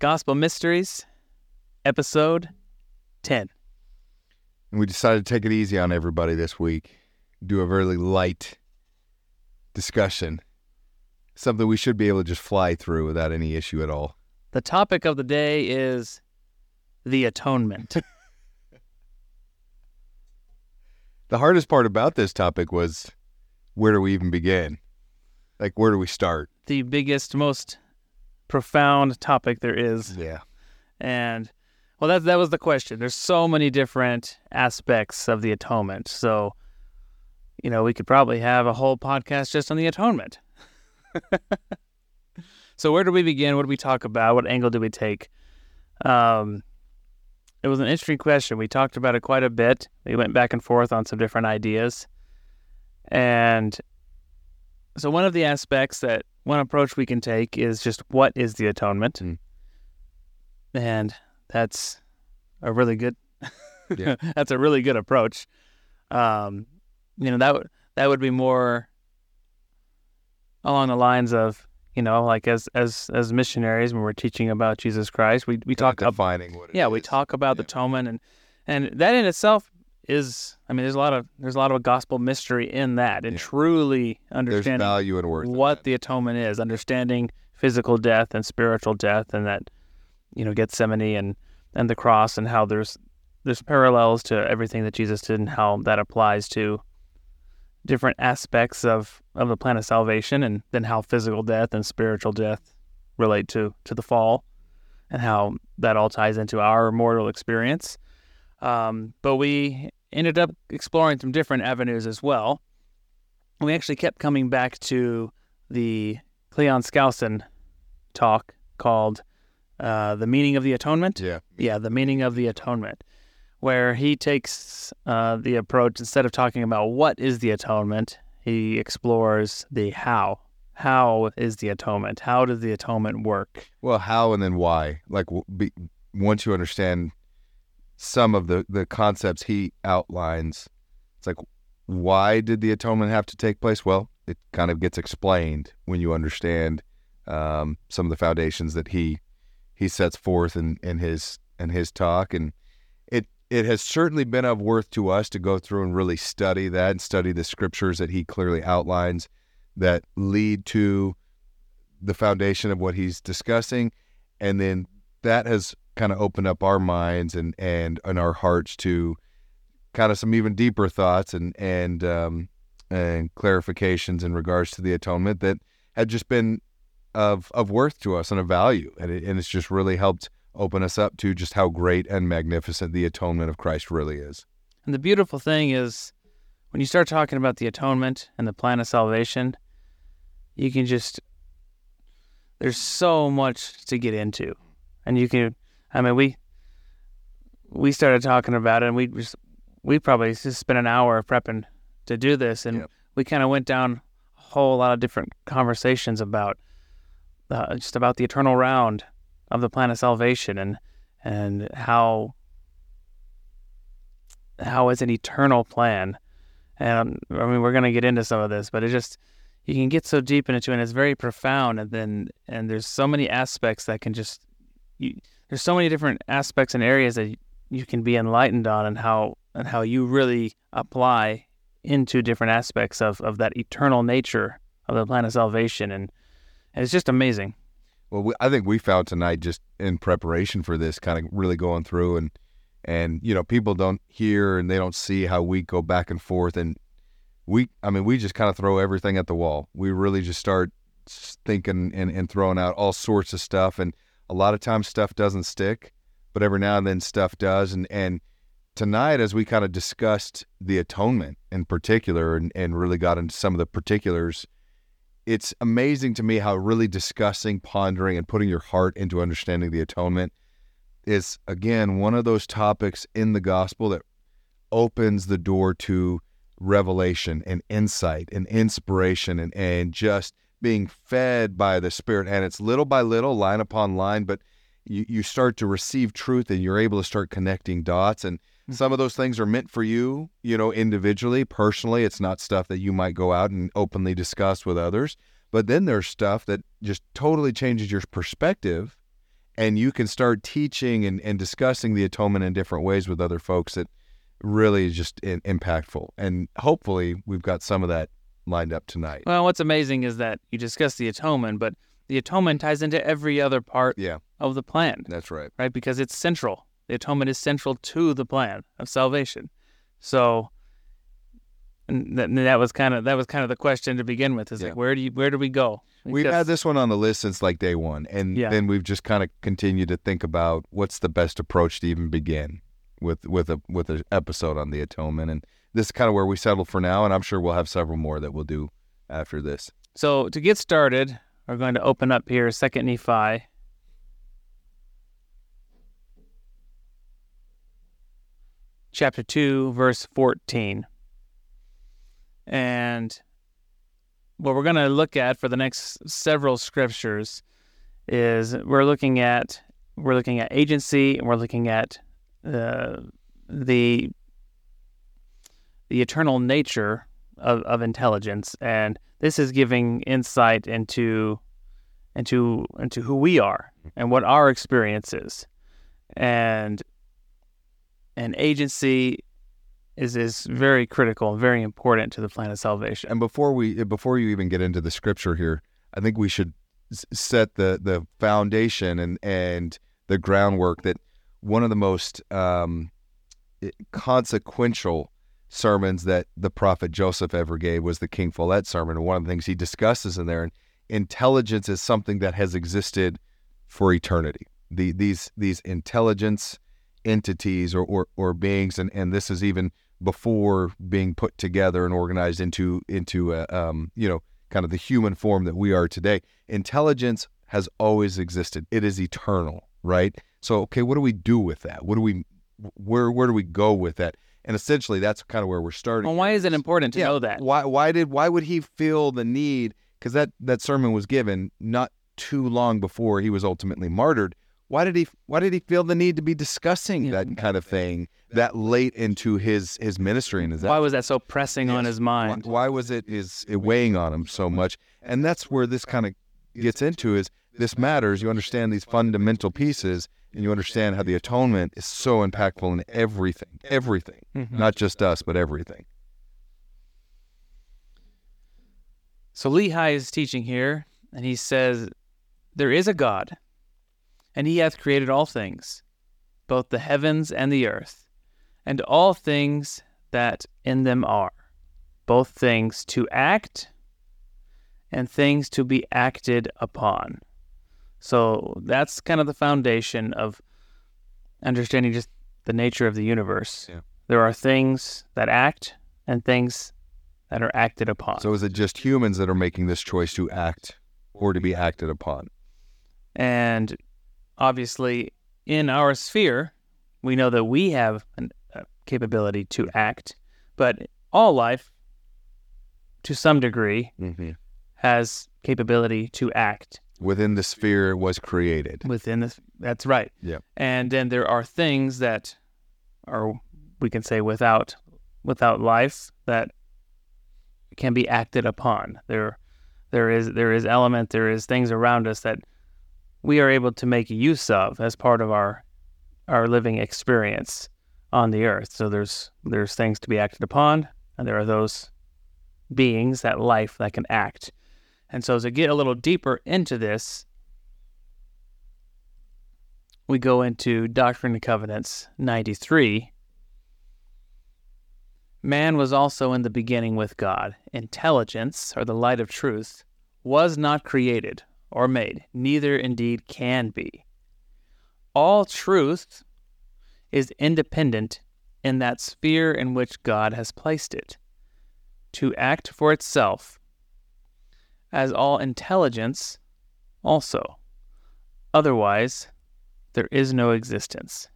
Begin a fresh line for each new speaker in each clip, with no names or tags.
Gospel Mysteries, episode 10.
And we decided to take it easy on everybody this week, do a really light discussion, something we should be able to just fly through without any issue at all.
The topic of the day is the atonement.
The hardest part about this topic was where do we even begin? Like, where do we start?
the biggest, most profound topic there is.
Yeah.
And well, that that was the question. There's so many different aspects of the atonement. So, you know, we could probably have a whole podcast just on the atonement. so, where do we begin? What do we talk about? What angle do we take? Um, it was an interesting question. We talked about it quite a bit. We went back and forth on some different ideas. And so, one of the aspects that one approach we can take is just what is the atonement?
Mm.
And that's a really good
Yeah.
that's a really good approach. Um, you know, that would that would be more along the lines of, you know, like as as as missionaries when we're teaching about Jesus Christ, we we talk about
defining what
yeah, we talk about the atonement and and that in itself is I mean there's a lot of there's a lot of gospel mystery in that and
Yeah.
truly
There's
understanding
value and worth.
what the atonement is, understanding physical death and spiritual death, and that you know Gethsemane and and the cross, and how there's there's parallels to everything that Jesus did, and how that applies to different aspects of of the plan of salvation, and then how physical death and spiritual death relate to to the fall, and how that all ties into our mortal experience. Um, but we ended up exploring some different avenues as well. We actually kept coming back to the Cleon Skousen talk called uh, The Meaning of the Atonement.
Yeah.
Yeah, The Meaning of the Atonement, where he takes uh, the approach, instead of talking about what is the atonement, he explores the how. How is the atonement? How does the atonement work?
Well, how and then why? Like, be, once you understand some of the, the concepts he outlines, it's like, why did the atonement have to take place? Well, it kind of gets explained when you understand um, some of the foundations that he he sets forth in, in his in his talk, and it it has certainly been of worth to us to go through and really study that and study the scriptures that he clearly outlines that lead to the foundation of what he's discussing, and then that has kind of opened up our minds and and and our hearts to kind of some even deeper thoughts and and um, and clarifications in regards to the atonement that had just been of of worth to us and of value, and it, and it's just really helped open us up to just how great and magnificent the atonement of Christ really is.
And the beautiful thing is, when you start talking about the atonement and the plan of salvation, you can just, there's so much to get into. And you can, I mean, we, we started talking about it and we just, we probably just spent an hour prepping to do this. And
Yep.
we kind of went down a whole lot of different conversations about, uh, just about the eternal round of the plan of salvation and, and how how it's an eternal plan. And I mean, we're going to get into some of this, but it just, you can get so deep into it and it's very profound. And then, and there's so many aspects that can just, you, there's so many different aspects and areas that you can be enlightened on and how, and how you really apply into different aspects of, of that eternal nature of the plan of salvation. And, and it's just amazing.
Well, we, I think we found tonight just in preparation for this, kind of really going through and and you know people don't hear and they don't see how we go back and forth and we I mean we just kind of throw everything at the wall. We really just start thinking and, and throwing out all sorts of stuff and a lot of times stuff doesn't stick, but every now and then stuff does. And and tonight as we kind of discussed the atonement in particular and, and really got into some of the particulars it's amazing to me how really discussing, pondering, and putting your heart into understanding the atonement is, again, one of those topics in the gospel that opens the door to revelation and insight and inspiration and, and just being fed by the Spirit. And it's little by little, line upon line, but you, you start to receive truth and you're able to start connecting dots. And hmm. some of those things are meant for you, you know, individually, personally. It's not stuff that you might go out and openly discuss with others. But then there's stuff that just totally changes your perspective and you can start teaching and, and discussing the atonement in different ways with other folks that really is just in, impactful. And hopefully, we've got some of that lined up tonight.
Well, what's amazing is that you discuss the atonement, but the atonement ties into every other part
Yeah,
of the plan,
that's right.
right? Because it's central. The atonement is central to the plan of salvation. So, and that, that was kind of that was kind of the question to begin with. Is
Yeah.
like where do you where do we go?
We've had this one on the list since like day one, and
Yeah.
then we've just kind of continued to think about what's the best approach to even begin with with a with an episode on the atonement, and this is kind of where we settled for now, and I'm sure we'll have several more that we'll do after this.
So to get started, we're going to open up here Second Nephi. Chapter 2, verse 14. And what we're going to look at for the next several scriptures is we're looking at we're looking at agency and we're looking at uh, the the eternal nature of, of intelligence and this is giving insight into into into who we are and what our experience is. And and agency is is very critical and very important to the plan of salvation.
And before we before you even get into the scripture here, I think we should set the the foundation and and the groundwork that one of the most um, consequential sermons that the prophet Joseph ever gave was the King Follett sermon. And one of the things he discusses in there, and intelligence is something that has existed for eternity. The, these these intelligence entities or, or, or beings, and, and this is even before being put together and organized into into a, um, you know kind of the human form that we are today. Intelligence has always existed. It is eternal, right? So okay, what do we do with that? What do we where where do we go with that? And essentially, that's kind of where we're starting.
well why is it important to
Yeah,
know that
Why why did why would he feel the need? Because that that sermon was given not too long before he was ultimately martyred. Why did he why did he feel the need to be discussing
Yeah.
that kind of thing that late into his his ministry? And is that
why was that so pressing on
Yes.
his
why,
mind
why was it is it weighing on him so much? And that's where this kind of gets into is this matters. You understand these fundamental pieces, and you understand how the atonement is so impactful in everything, everything,
Mhm.
not just us, but everything.
So Lehi is teaching here, and he says, There is a God, and he hath created all things, both the heavens and the earth, and all things that in them are, both things to act and things to be acted upon. So that's kind of the foundation of understanding just the nature of the universe.
Yeah.
There are things that act and things that are acted upon.
So is it just humans that are making this choice to act or to be acted upon?
And obviously, in our sphere, we know that we have an- a capability to act, but all life, to some degree,
Mm-hmm.
has capability to act
Within the sphere was created.
within this. That's right.
Yeah.
And then there are things that are, we can say, without without life that can be acted upon. There, there is there is element. There is things around us that we are able to make use of as part of our our living experience on the earth. So there's there's things to be acted upon, and there are those beings, that life that can act. And so as to get a little deeper into this, we go into Doctrine and Covenants 93. Man was also in the beginning with God. Intelligence, or the light of truth, was not created or made, neither indeed can be. All truth is independent in that sphere in which God has placed it, to act for itself, as all intelligence also. Otherwise, there is no existence.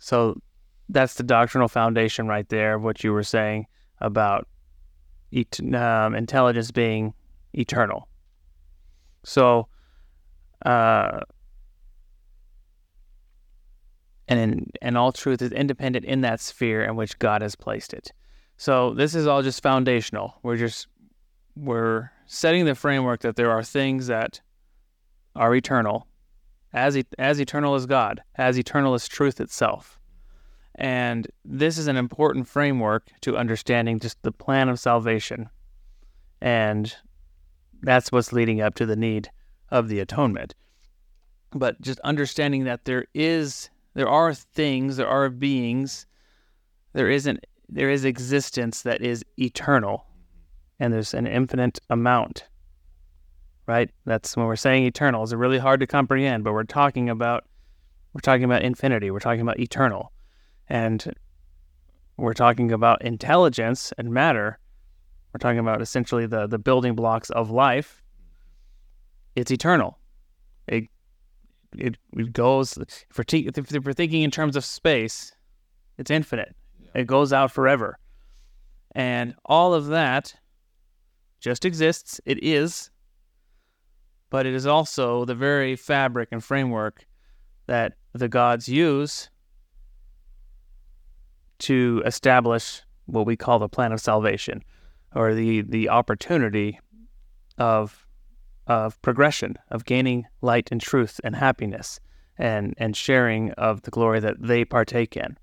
So that's the doctrinal foundation right there of what you were saying about et- um, intelligence being eternal. So, uh, and in, and all truth is independent in that sphere in which God has placed it. So this is all just foundational. We're just we're setting the framework that there are things that are eternal, as e- as eternal as God, as eternal as truth itself. And this is an important framework to understanding just the plan of salvation. And that's what's leading up to the need of the atonement. But just understanding that there is there are things, there are beings, there isn't there is existence that is eternal. And there's an infinite amount. Right? That's when we're saying eternal. It's really hard to comprehend, but we're talking about we're talking about infinity. We're talking about eternal. And we're talking about intelligence and matter. We're talking about essentially the, the building blocks of life. It's eternal. It, it, it goes, if we're, te- if we're thinking in terms of space, it's infinite. It goes out forever. And all of that just exists. It is. But it is also the very fabric and framework that the gods use to establish what we call the plan of salvation or the, the opportunity of of progression, of gaining light and truth and happiness and, and sharing of the glory that they partake in.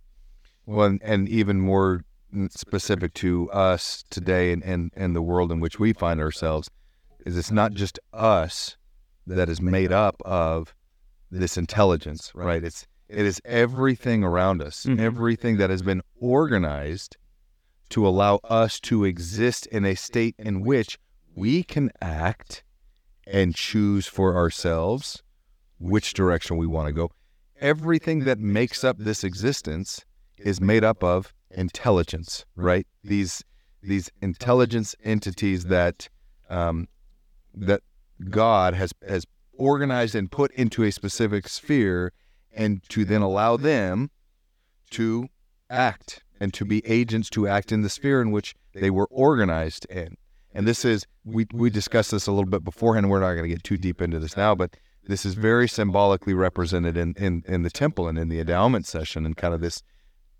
Well, and, and even more specific to us today and, and, and the world in which we find ourselves is it's not just us that is made up of this intelligence, right? It's it is everything around us, mm-hmm. everything that has been organized to allow us to exist in a state in which we can act and choose for ourselves which direction we want to go. Everything that makes up this existence is made up of intelligence, right? These these intelligence entities that um, that God has has organized and put into a specific sphere and to then allow them to act and to be agents to act in the sphere in which they were organized in. And this is, we, we discussed this a little bit beforehand, we're not going to get too deep into this now, but this is very symbolically represented in, in, in the temple and in the endowment session and kind of this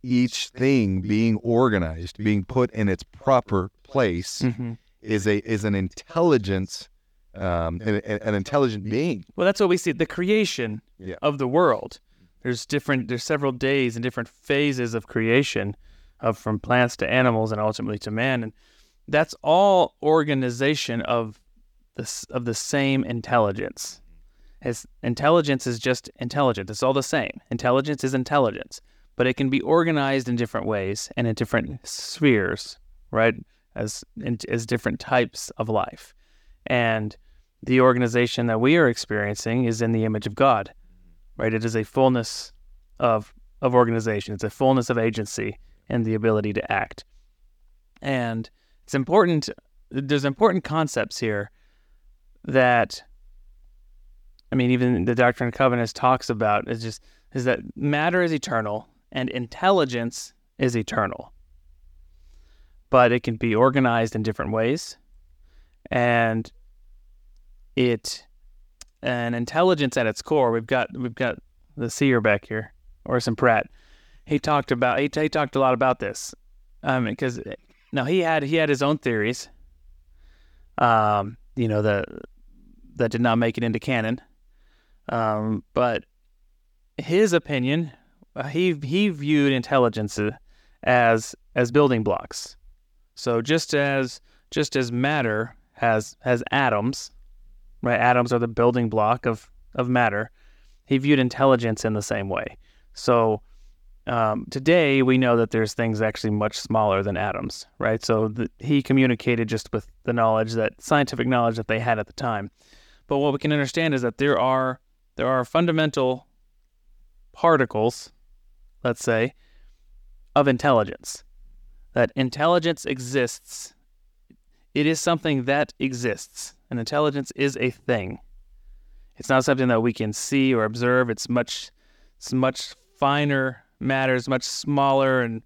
each thing being organized, being put in its proper place mm-hmm. is a is an intelligence um, an, an, intelligent being.
Well, that's what we see. The creation yeah. of the world. There's different. There's several days and different phases of creation, of from plants to animals and ultimately to man, and that's all organization of this of the same intelligence. As intelligence is just intelligence. It's all the same. Intelligence is intelligence, but it can be organized in different ways and in different spheres, right? As in, as different types of life, and the organization that we are experiencing is in the image of God, right? It is a fullness of of organization. It's a fullness of agency and the ability to act. And it's important. There's important concepts here that, I mean, even the Doctrine and Covenants talks about is just is that matter is eternal and intelligence is eternal, but it can be organized in different ways, and it an intelligence at its core. We've got we've got the seer back here, Orson Pratt. He talked about he, he talked a lot about this, um, because now he had he had his own theories. Um, you know the that did not make it into canon, um, but his opinion, he he viewed intelligence as as building blocks. So just as just as matter has has atoms, right? Atoms are the building block of, of matter. He viewed intelligence in the same way. So um, today we know that there's things actually much smaller than atoms, right? So the, he communicated just with the knowledge that scientific knowledge that they had at the time. But what we can understand is that there are there are fundamental particles, let's say, of intelligence. That intelligence exists. It is something that exists and intelligence is a thing. It's not something that we can see or observe. It's much, it's much finer matters, much smaller and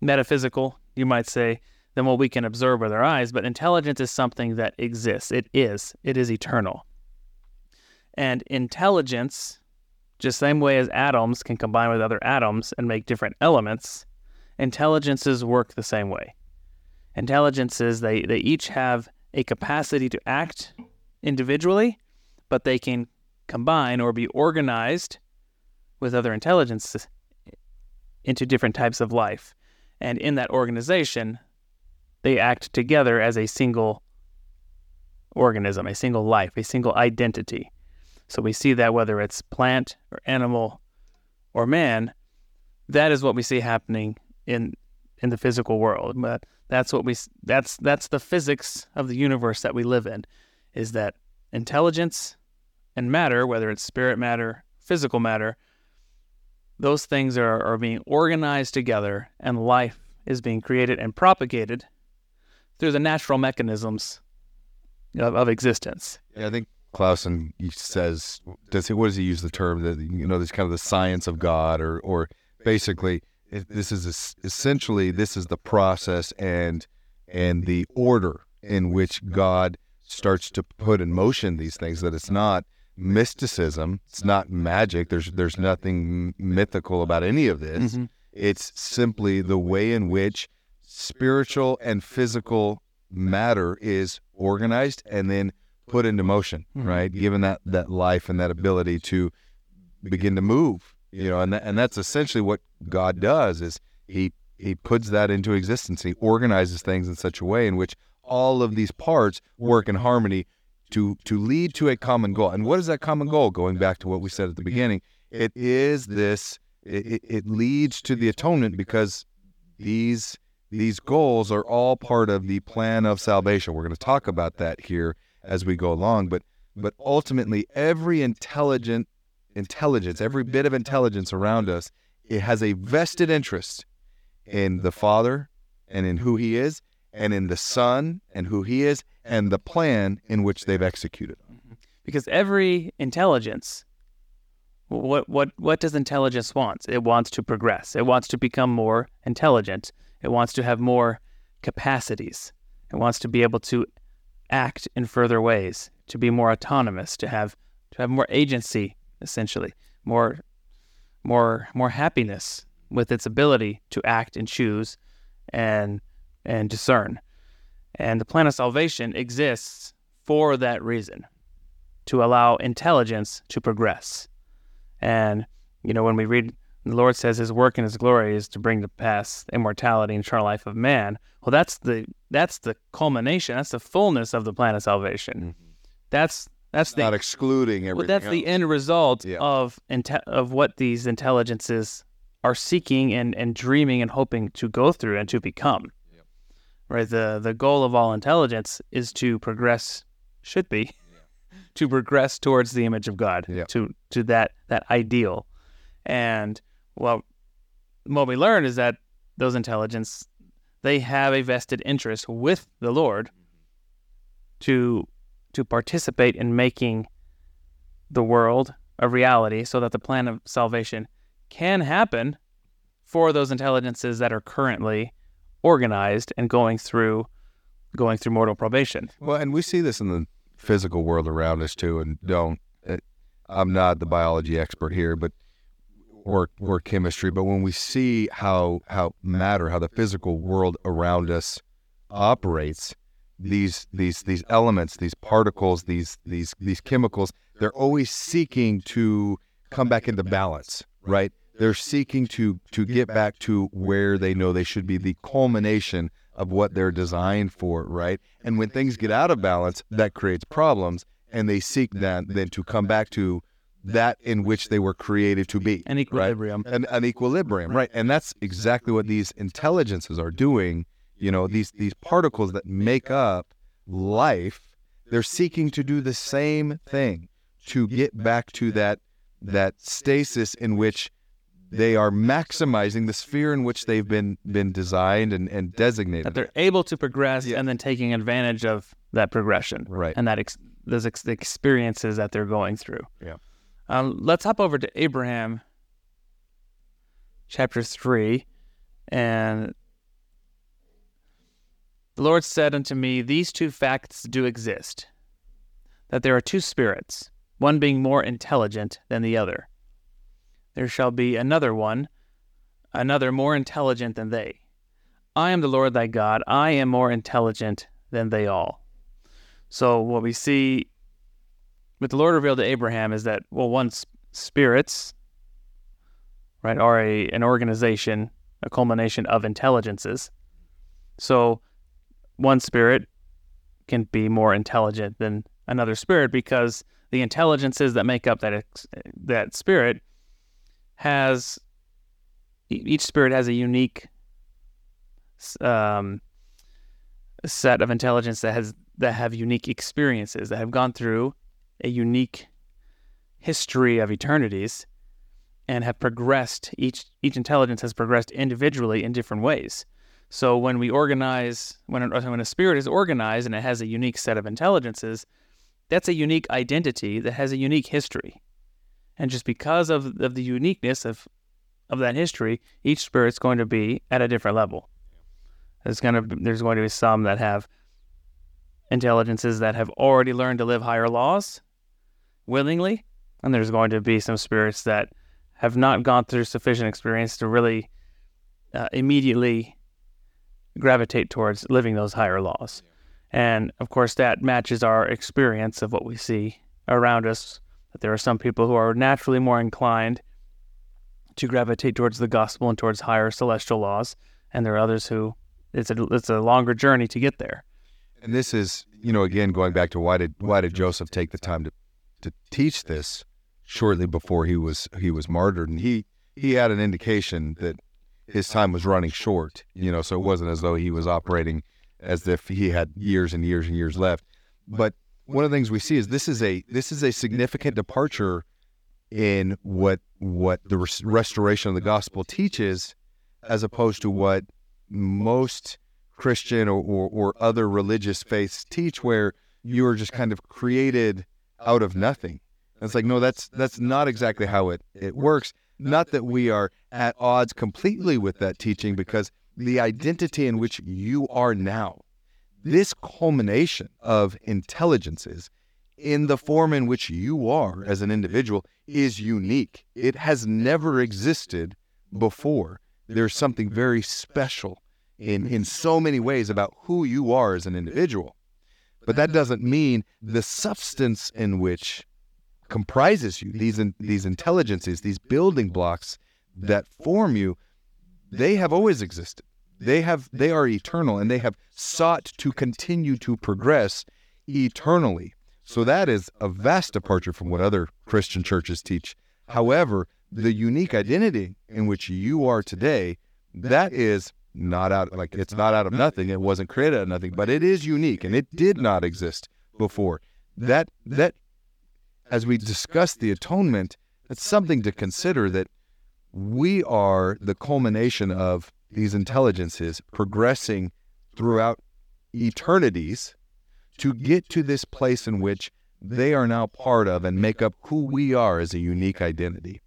metaphysical, you might say, than what we can observe with our eyes. But intelligence is something that exists. It is. It is eternal. And intelligence, just same way as atoms can combine with other atoms and make different elements, intelligences work the same way. Intelligences, they, they each have a capacity to act individually, but they can combine or be organized with other intelligences into different types of life. And in that organization, they act together as a single organism, a single life, a single identity. So we see that whether it's plant or animal or man, that is what we see happening in in the physical world. But that's what we that's that's the physics of the universe that we live in is that intelligence and matter, whether it's spirit matter, physical matter, those things are, are being organized together and life is being created and propagated through the natural mechanisms of, of existence.
Yeah, I think Skousen says, does he, what does he use the term that, you know, this kind of the science of God or, or basically this is essentially, this is the process and, and the order in which God starts to put in motion these things, that it's not mysticism, it's not magic. There's, there's nothing mythical about any of this. Mm-hmm. It's simply the way in which spiritual and physical matter is organized and then put into motion, mm-hmm. right? Given that that life and that ability to begin to move, you know, and that, and that's essentially what God does is he he puts that into existence. He organizes things in such a way in which all of these parts work in harmony to to lead to a common goal. And what is that common goal? Going back to what we said at the beginning, it is this. It, it leads to the atonement because these these goals are all part of the plan of salvation. We're going to talk about that here as we go along, but but ultimately every intelligent intelligence, every bit of intelligence around us, it has a vested interest in the Father and in who he is and in the Son and who he is and the plan in which they've executed. Mm-hmm.
Because every intelligence what what what does intelligence want? It wants to progress. It wants to become more intelligent. It wants to have more capacities. It wants to be able to act in further ways, to be more autonomous, to have to have more agency, essentially, more more more happiness with its ability to act and choose and and discern. And the plan of salvation exists for that reason, to allow intelligence to progress. And you know, when we read the Lord says his work and his glory is to bring to pass immortality and eternal life of man. Well, that's the that's the culmination. That's the fullness of the plan of salvation. Mm-hmm. That's that's the,
not excluding everything.
Well, that's
else.
the end result yeah. of inte- of what these intelligences are seeking and, and dreaming and hoping to go through and to become. Yep. Right. The the goal of all intelligence is to progress. Should be yeah. to progress towards the image of God. Yeah. To to that that ideal, and well, what we learn is that those intelligence they have a vested interest with the Lord to to participate in making the world a reality so that the plan of salvation can happen for those intelligences that are currently organized and going through going through mortal probation.
Well, and we see this in the physical world around us too and don't eh, I'm not the biology expert here, but or or chemistry, but when we see how how matter, how the physical world around us operates, these these these elements, these particles, these these these chemicals, they're always seeking to come back into balance, right? They're seeking to to get back to where they know they should be, the culmination of what they're designed for, right? And when things get out of balance, that creates problems, and they seek then then to come back to that in which they were created to be.
An equilibrium.
Right? An, an equilibrium, right. And that's exactly what these intelligences are doing. You know, these these particles that make up life, they're seeking to do the same thing to get back to that that stasis in which they are maximizing the sphere in which they've been been designed and, and designated.
That they're able to progress yeah. and then taking advantage of that progression,
right?
And that ex- those ex- experiences that they're going through.
Yeah.
Um, let's hop over to Abraham, chapter 3. And the Lord said unto me, These two facts do exist that there are two spirits, one being more intelligent than the other. There shall be another one, another more intelligent than they. I am the Lord thy God. I am more intelligent than they all. So, what we see what the Lord revealed to Abraham is that well, once spirits, right, are a an organization, a culmination of intelligences. So one spirit can be more intelligent than another spirit because the intelligences that make up that that spirit has each spirit has a unique um, set of intelligence that has that have unique experiences that have gone through a unique history of eternities and have progressed each each intelligence has progressed individually in different ways. So when we organize when a, when a spirit is organized and it has a unique set of intelligences that's a unique identity that has a unique history. And just because of, of the uniqueness of of that history each spirit's going to be at a different level. There's going to there's going to be some that have intelligences that have already learned to live higher laws willingly, and there's going to be some spirits that have not gone through sufficient experience to really uh, immediately gravitate towards living those higher laws. And of course, that matches our experience of what we see around us. That there are some people who are naturally more inclined to gravitate towards the gospel and towards higher celestial laws, and there are others who it's a it's a longer journey to get there.
And this is, you know, again going back to why did why did Joseph take the time to to teach this shortly before he was he was martyred, and he he had an indication that his time was running short. You know, so it wasn't as though he was operating as if he had years and years and years left. But one of the things we see is this is a this is a significant departure in what what the restoration of the gospel teaches, as opposed to what most Christian or, or, or other religious faiths teach, where you are just kind of created out of nothing. And it's like, no, that's that's not exactly how it, it works. Not that we are at odds completely with that teaching, because the identity in which you are now, this culmination of intelligences in the form in which you are as an individual is unique. It has never existed before. There's something very special in, in so many ways about who you are as an individual. But that doesn't mean the substance in which comprises you, these, in, these intelligences, these building blocks that form you, they have always existed. They have they are eternal and they have sought to continue to progress eternally. So that is a vast departure from what other Christian churches teach. However, the unique identity in which you are today, that is not out like it's not out of nothing. It wasn't created out of nothing, but it is unique and it did not exist before. That that as we discuss the atonement, that's something to consider that we are the culmination of these intelligences progressing throughout eternities to get to this place in which they are now part of and make up who we are as a unique identity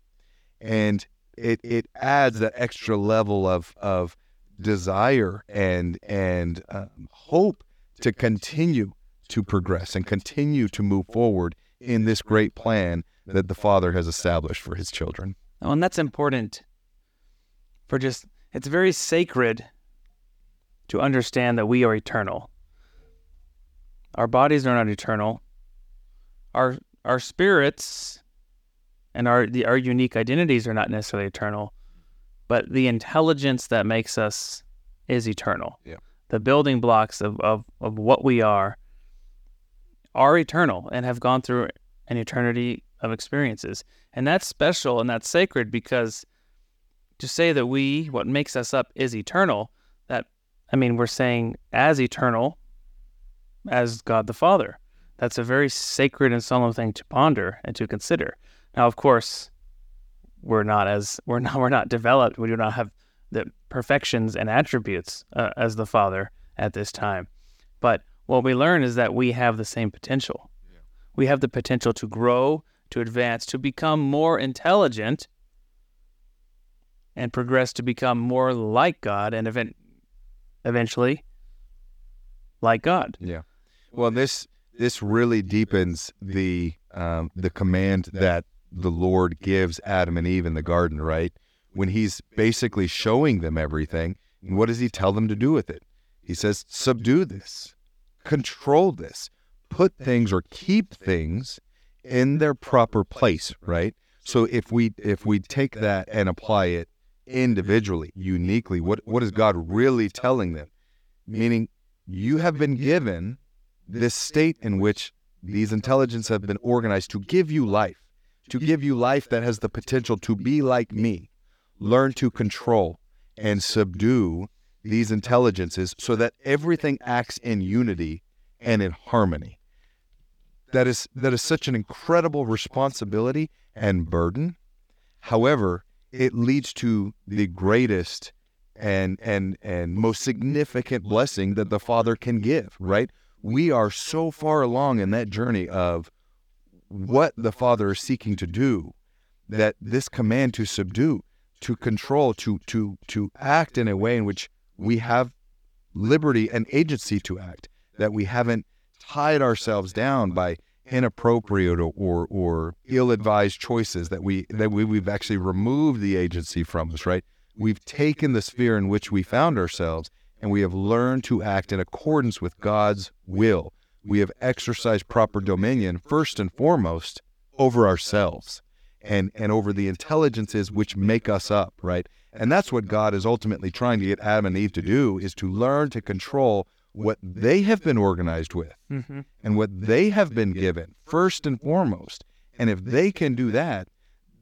and it it adds that extra level of of desire and and um, hope to continue to progress and continue to move forward in this great plan that the Father has established for His children.
Oh, and that's important for just it's very sacred to understand that we are eternal. Our bodies are not eternal. Our our spirits and our the, our unique identities are not necessarily eternal, but the intelligence that makes us is eternal.
Yeah.
The building blocks of, of, of what we are are eternal and have gone through an eternity of experiences. And that's special and that's sacred because to say that we, what makes us up, is eternal, that, I mean, we're saying as eternal as God the Father. That's a very sacred and solemn thing to ponder and to consider. Now, of course, we're not as we're not we're not developed. We do not have the perfections and attributes uh, as the Father at this time. But what we learn is that we have the same potential. Yeah. We have the potential to grow, to advance, to become more intelligent, and progress to become more like God, and event- eventually like God.
Yeah. Well, this this really deepens the um, the command that the Lord gives Adam and Eve in the garden, right? When he's basically showing them everything, what does he tell them to do with it? He says, subdue this, control this, put things or keep things in their proper place, right? So if we if we take that and apply it individually, uniquely, what what is God really telling them? Meaning you have been given this state in which these intelligences have been organized to give you life, to give you life that has the potential to be like me. Learn to control and subdue these intelligences so that everything acts in unity and in harmony. That is that is such an incredible responsibility and burden. However, it leads to the greatest and and and most significant blessing that the Father can give, right? We are so far along in that journey of what the Father is seeking to do that this command to subdue, to control, to to to act in a way in which we have liberty and agency to act, that we haven't tied ourselves down by inappropriate or, or, ill-advised choices that we that we, we've actually removed the agency from us right? We've taken the sphere in which we found ourselves and we have learned to act in accordance with god's will we have exercised proper dominion first and foremost over ourselves and and over the intelligences which make us up right and that's what god is ultimately trying to get adam and eve to do is to learn to control what they have been organized with
Mm-hmm.
and what they have been given first and foremost. And if they can do that,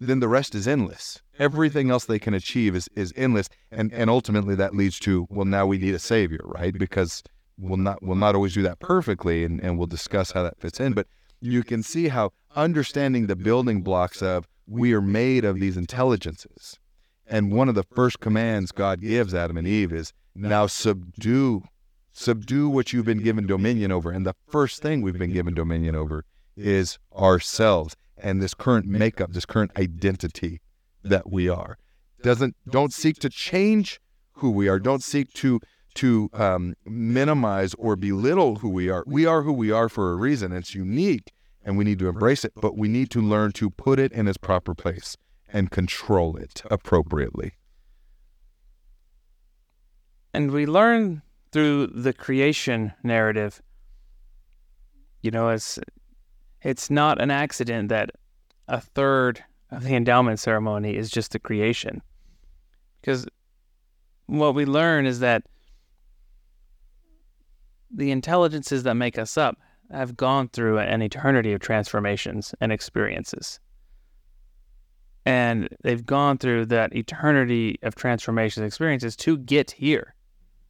then the rest is endless. Everything else they can achieve is, is endless. And and ultimately that leads to, well, now we need a savior, right? Because we'll not we'll not always do that perfectly and, and we'll discuss how that fits in. But you can see how understanding the building blocks of we are made of these intelligences. And one of the first commands God gives Adam and Eve is now subdue subdue what you've been given dominion over. And the first thing we've been given dominion over is ourselves and this current makeup, this current identity that we are. Doesn't don't seek to change who we are. Don't seek to to um, minimize or belittle who we are. We are who we are for a reason. It's unique, and we need to embrace it. But we need to learn to put it in its proper place and control it appropriately.
And we learn through the creation narrative, you know, it's it's not an accident that a third of the endowment ceremony is just the creation. Because what we learn is that the intelligences that make us up have gone through an eternity of transformations and experiences. And they've gone through that eternity of transformations and experiences to get here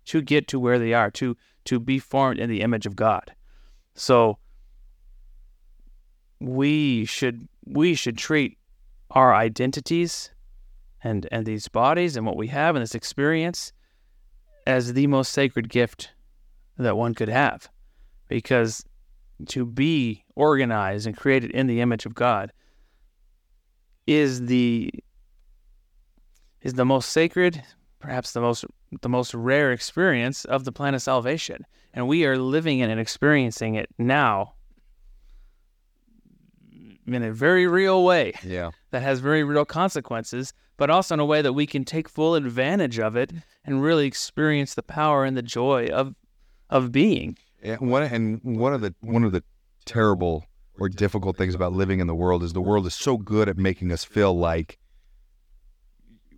to get to where they are, to to be formed in the image of God. So we should we should treat our identities and and these bodies and what we have and this experience as the most sacred gift that one could have. Because to be organized and created in the image of God is the is the most sacred perhaps the most the most rare experience of the plan of salvation and we are living in and experiencing it now in a very real way
Yeah.
that has very real consequences but also in a way that we can take full advantage of it and really experience the power and the joy of of being
Yeah, one and one of the one of the terrible or difficult things about living in the world is the world is so good at making us feel like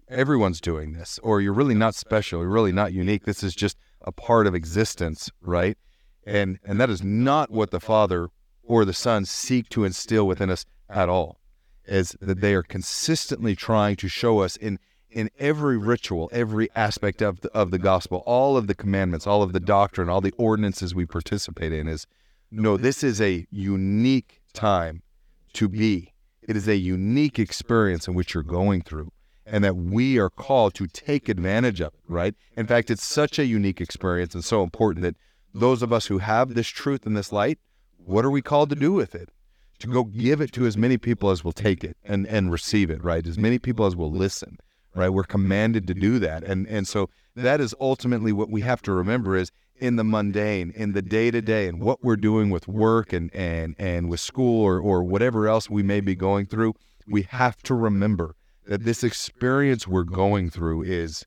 everyone's doing this, or you're really not special, you're really not unique. This is just a part of existence, right? And and that is not what the Father or the Son seek to instill within us at all. Is that they are consistently trying to show us in in every ritual, every aspect of the, of the gospel, all of the commandments, all of the doctrine, all the ordinances we participate in is no, this is a unique time to be. It is a unique experience in which you're going through, and that we are called to take advantage of it, right? In fact, it's such a unique experience and so important that those of us who have this truth and this light, what are we called to do with it? To go give it to as many people as will take it and, and receive it, right? As many people as will listen, right? We're commanded to do that. And and so that is ultimately what we have to remember is in the mundane, in the day to day, and what we're doing with work and, and, and with school or, or whatever else we may be going through, we have to remember that this experience we're going through is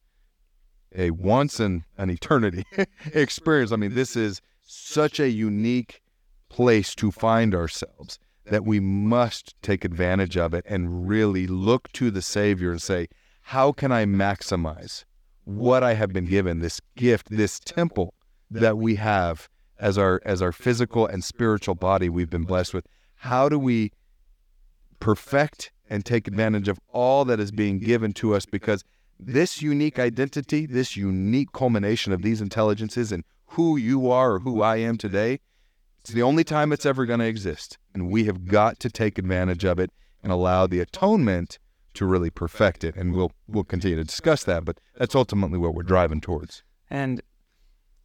a once in an eternity experience. I mean, this is such a unique place to find ourselves that we must take advantage of it and really look to the Savior and say, how can I maximize what I have been given, this gift, this temple that we have as our as our physical and spiritual body we've been blessed with? How do we perfect and take advantage of all that is being given to us because this unique identity, this unique culmination of these intelligences and who you are or who I am today, it's the only time it's ever going to exist. And we have got to take advantage of it and allow the atonement to really perfect it. And we'll we'll continue to discuss that, but that's ultimately what we're driving towards.
And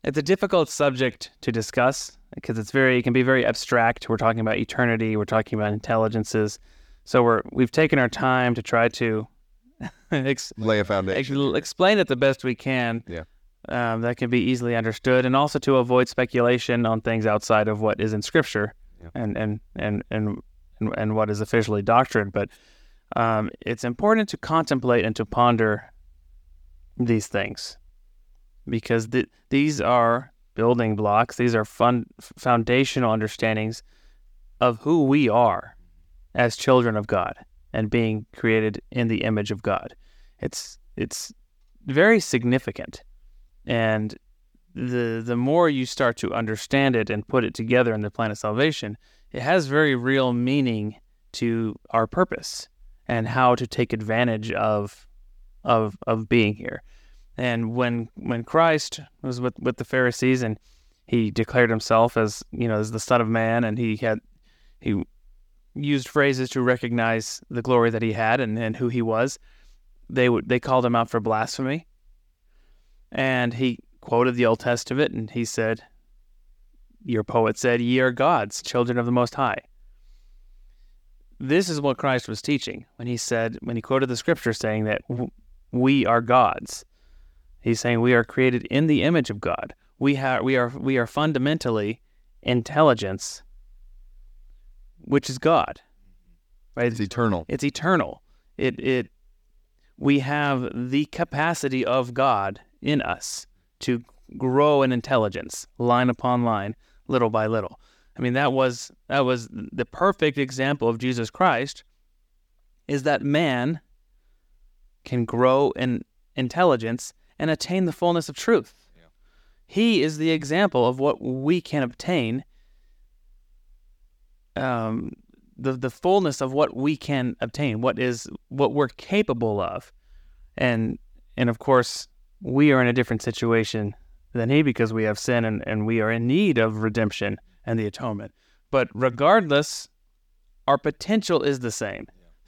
it's a difficult subject to discuss because it's very it can be very abstract. We're talking about eternity, we're talking about intelligences. So we're we've taken our time to try to
ex- lay a foundation,
ex- explain it the best we can.
Yeah.
Um, that can be easily understood, and also to avoid speculation on things outside of what is in Scripture, yeah. and, and, and and and and what is officially doctrine. But um, it's important to contemplate and to ponder these things because th- these are building blocks. These are fun foundational understandings of who we are as children of God and being created in the image of God. It's it's very significant. And the the more you start to understand it and put it together in the plan of salvation, it has very real meaning to our purpose and how to take advantage of of of being here. And when when Christ was with, with the Pharisees and he declared himself as you know as the Son of Man and he had he used phrases to recognize the glory that he had and, and who he was. They would they called him out for blasphemy. And he quoted the Old Testament and he said, Your poet said, Ye are gods, children of the Most High. This is what Christ was teaching when he said, when he quoted the scripture saying that we are gods. He's saying we are created in the image of God. We have we are we are fundamentally intelligence which is God.
Right? It's eternal.
It's eternal. It it we have the capacity of God in us to grow in intelligence, line upon line, little by little. I mean that was that was the perfect example of Jesus Christ is that man can grow in intelligence and attain the fullness of truth. Yeah. He is the example of what we can obtain um, the the fullness of what we can obtain, what is what we're capable of, and and of course we are in a different situation than he because we have sin and, and we are in need of redemption and the atonement. But regardless, our potential is the same.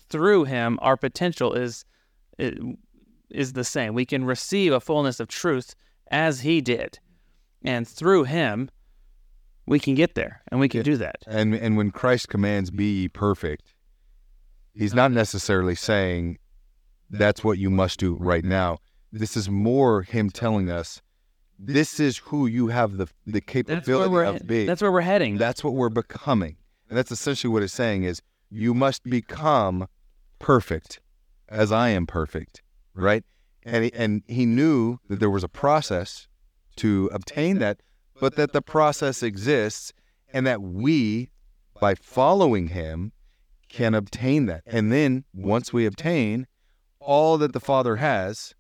Through him, our potential is is the same. We can receive a fullness of truth as he did. And through him, we can get there and we can yeah. do that.
And and when Christ commands be ye perfect, he's not necessarily saying that's what you must do right now. This is more him telling us this is who you have the the capability of being.
That's where we're heading.
That's what we're becoming. And that's essentially what it's saying is you must become perfect as I am perfect, right? And he, and he knew that there was a process to obtain that but that the process exists and that we, by following him, can obtain that. And then once we obtain all that the Father has,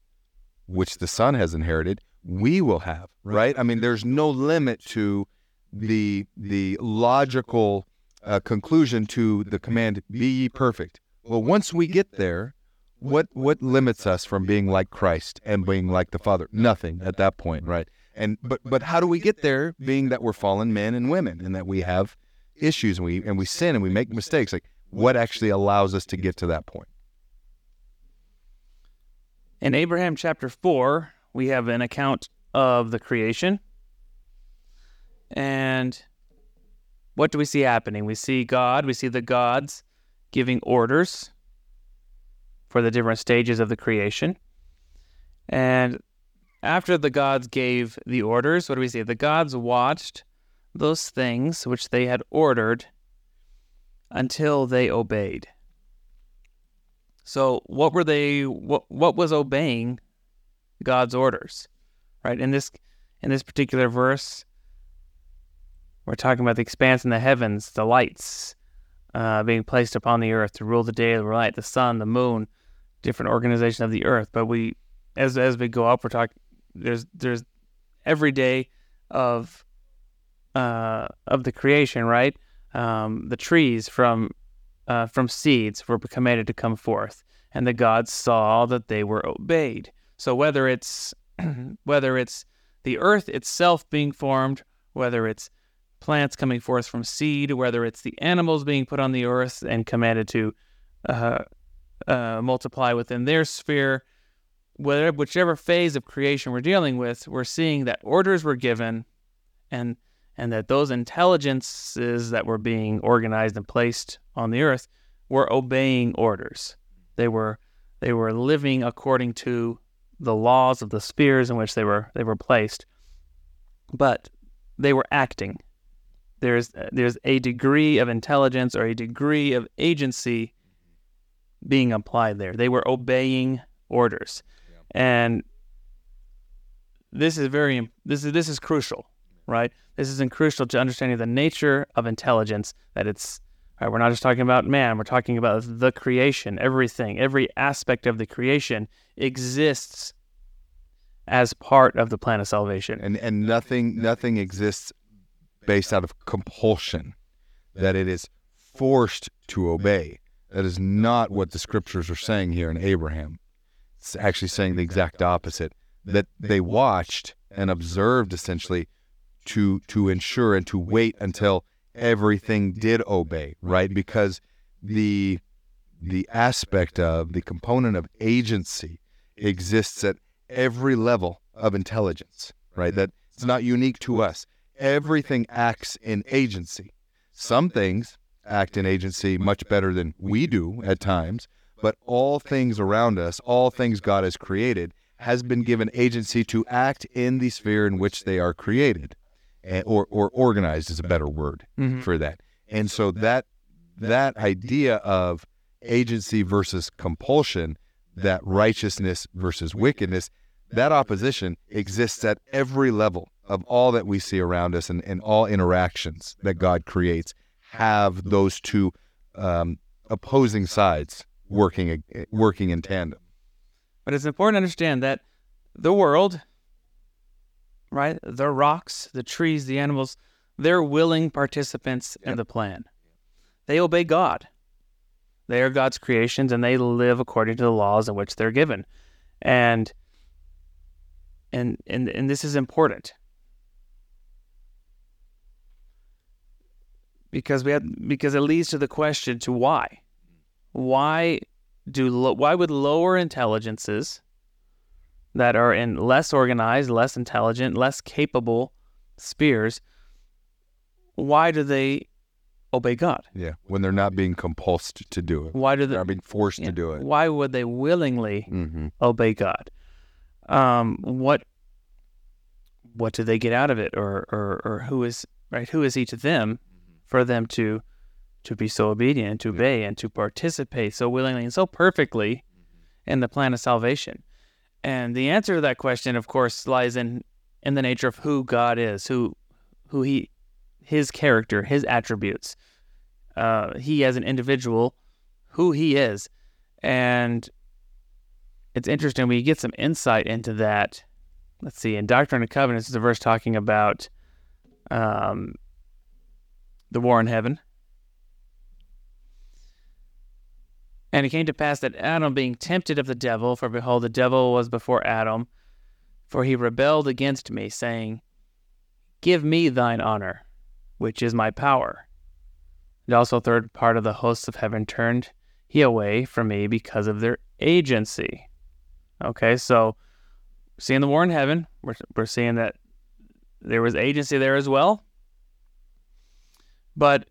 which the Son has inherited, we will have, right? I mean, there's no limit to the the logical uh, conclusion to the command be ye perfect. Well, once we get there, what what limits us from being like Christ and being like the Father? Nothing at that point, right? And but but how do we get there? Being that we're fallen men and women, and that we have issues, and we and we sin and we make mistakes. Like what actually allows us to get to that point?
In Abraham chapter four, we have an account of the creation, and what do we see happening? We see God. We see the gods giving orders for the different stages of the creation. And after the gods gave the orders, what do we see? The gods watched those things which they had ordered until they obeyed. So what were they what what was obeying God's orders? Right? In this in this particular verse, we're talking about the expanse in the heavens, the lights, uh, being placed upon the earth to rule the day, the light, the sun, the moon, different organization of the earth. But we, as as we go up, we're talking. There's there's every day of uh, of the creation, right? Um, the trees from uh, from seeds were commanded to come forth, and the gods saw that they were obeyed. So whether it's whether it's the earth itself being formed, whether it's plants coming forth from seed, whether it's the animals being put on the earth and commanded to uh, uh, multiply within their sphere, whatever, whichever phase of creation we're dealing with, we're seeing that orders were given, and and that those intelligences that were being organized and placed on the earth were obeying orders. They were they were living according to the laws of the spheres in which they were they were placed, but they were acting there's there's a degree of intelligence or a degree of agency being applied there. They were obeying orders, yeah. and this is very this is this is crucial, right? This is crucial to understanding the nature of intelligence. That it's right, we're not just talking about man. We're talking about the creation. Everything, every aspect of the creation exists as part of the plan of salvation.
And and nothing nothing exists based out of compulsion, that it is forced to obey. That is not what the scriptures are saying here in Abraham. It's actually saying the exact opposite that they watched and observed essentially to to ensure and to wait until everything did obey, right? Because the the aspect of the component of agency exists at every level of intelligence, right? That it's not unique to us everything acts in agency. Some things act in agency much better than we do at times, but all things around us, all things God has created, has been given agency to act in the sphere in which they are created, eh, or or organized is a better word mm-hmm. for that. And so that that idea of agency versus compulsion, that righteousness versus wickedness, that opposition exists at every level of all that we see around us and, and all interactions that God creates have those two um, opposing sides working working in tandem.
But it's important to understand that the world, right, the rocks, the trees, the animals, they're willing participants yep. in the plan. They obey God. They are God's creations and they live according to the laws in which they're given. And and and, and this is important because we have because it leads to the question to why why do why would lower intelligences that are in less organized less intelligent less capable spheres why do they obey god.
Yeah when they're not being compulsed to do it.
Why do
they, are being forced yeah, to do it.
Why would they willingly mm-hmm. obey god? Um what what do they get out of it? Or or or who is right who is each of them for them to to be so obedient, to obey, and to participate so willingly and so perfectly in the plan of salvation. And the answer to that question, of course, lies in in the nature of who God is, who who he his character, his attributes. Uh, he as an individual, who he is. And it's interesting, we get some insight into that. Let's see, in Doctrine and Covenants is a verse talking about um, the war in heaven. And it came to pass that Adam, being tempted of the devil, for behold, the devil was before Adam, for he rebelled against me, saying, Give me thine honor, which is my power. And also, third part of the hosts of heaven turned he away from me because of their agency. Okay, so seeing the war in heaven, we're, we're seeing that there was agency there as well. But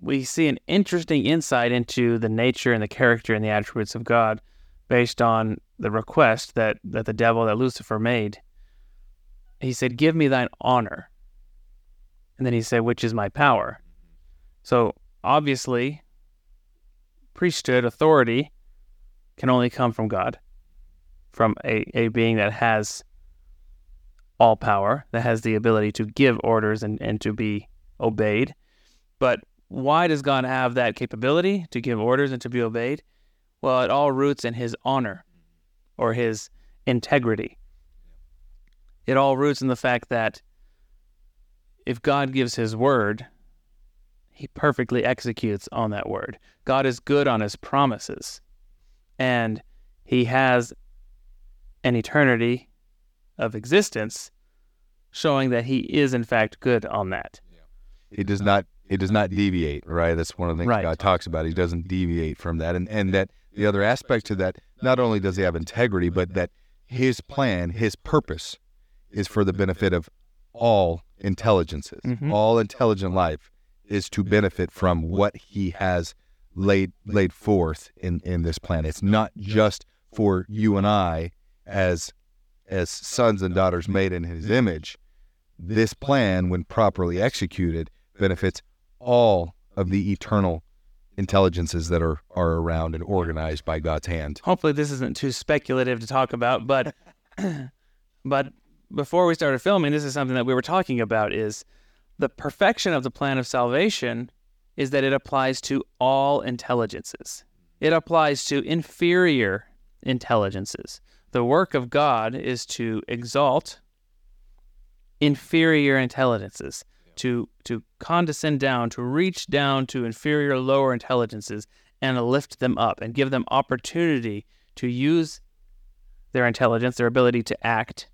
we see an interesting insight into the nature and the character and the attributes of God based on the request that, that the devil, that Lucifer made. He said, Give me thine honor. And then he said, Which is my power. So obviously, priesthood authority can only come from God, from a, a being that has all power, that has the ability to give orders and, and to be obeyed. But why does God have that capability to give orders and to be obeyed? Well, it all roots in his honor or his integrity. It all roots in the fact that if God gives his word, he perfectly executes on that word. God is good on his promises. And he has an eternity of existence showing that he is in fact good on that.
He does not he does not deviate, right? That's one of the things
Right.
God talks about. He doesn't deviate from that. And and that the other aspect to that, not only does he have integrity, but that his plan, his purpose is for the benefit of all intelligences.
Mhm.
All intelligent life is to benefit from what he has laid laid forth in, in this plan. It's not just for you and I as as sons and daughters made in his image. This plan, when properly executed, benefits all of the eternal intelligences that are, are around and organized by God's hand.
Hopefully this isn't too speculative to talk about, but but before we started filming, this is something that we were talking about is the perfection of the plan of salvation is that it applies to all intelligences. It applies to inferior intelligences. The work of God is to exalt inferior intelligences, to to condescend down, to reach down to inferior lower intelligences and lift them up and give them opportunity to use their intelligence, their ability to act,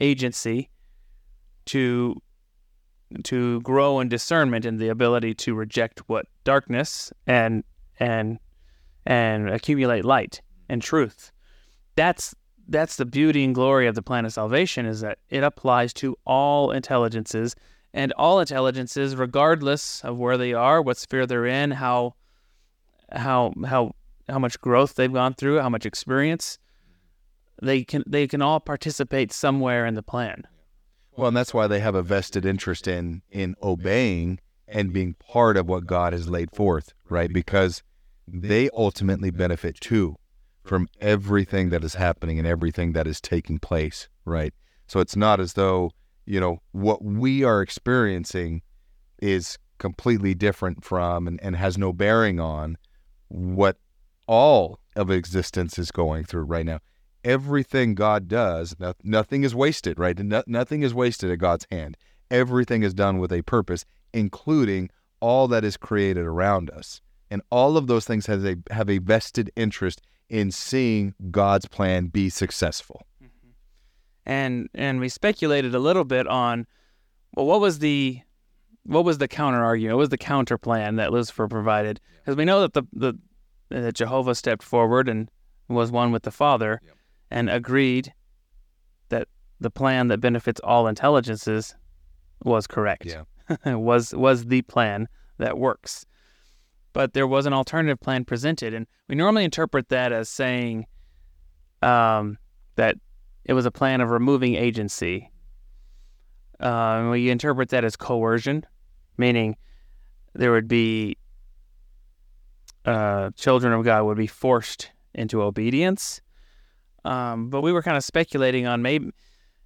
agency, to to grow in discernment and the ability to reject what darkness and and and accumulate light and truth. That's that's the beauty and glory of the plan of salvation is that it applies to all intelligences and all intelligences regardless of where they are, what sphere they're in, how how how how much growth they've gone through, how much experience they can they can all participate somewhere in the plan.
Well, and that's why they have a vested interest in in obeying and being part of what God has laid forth, right? Because they ultimately benefit too from everything that is happening and everything that is taking place, right? So it's not as though, you know, what we are experiencing is completely different from and, and has no bearing on what all of existence is going through right now. Everything God does, no, nothing is wasted, right? No, nothing is wasted at God's hand. Everything is done with a purpose, including all that is created around us. And all of those things has a have a vested interest in seeing God's plan be successful. Mm-hmm.
and and we speculated a little bit on well what was the what was the counter argument what was the counter plan that lucifer provided because we know that the the that jehovah stepped forward and was one with the father
Yep.
And agreed that the plan that benefits all intelligences was correct
Yeah.
was was the plan that works but there was an alternative plan presented and we normally interpret that as saying um, that it was a plan of removing agency. Uh, we interpret that as coercion, meaning there would be uh, children of God would be forced into obedience. Um, but we were kind of speculating on maybe,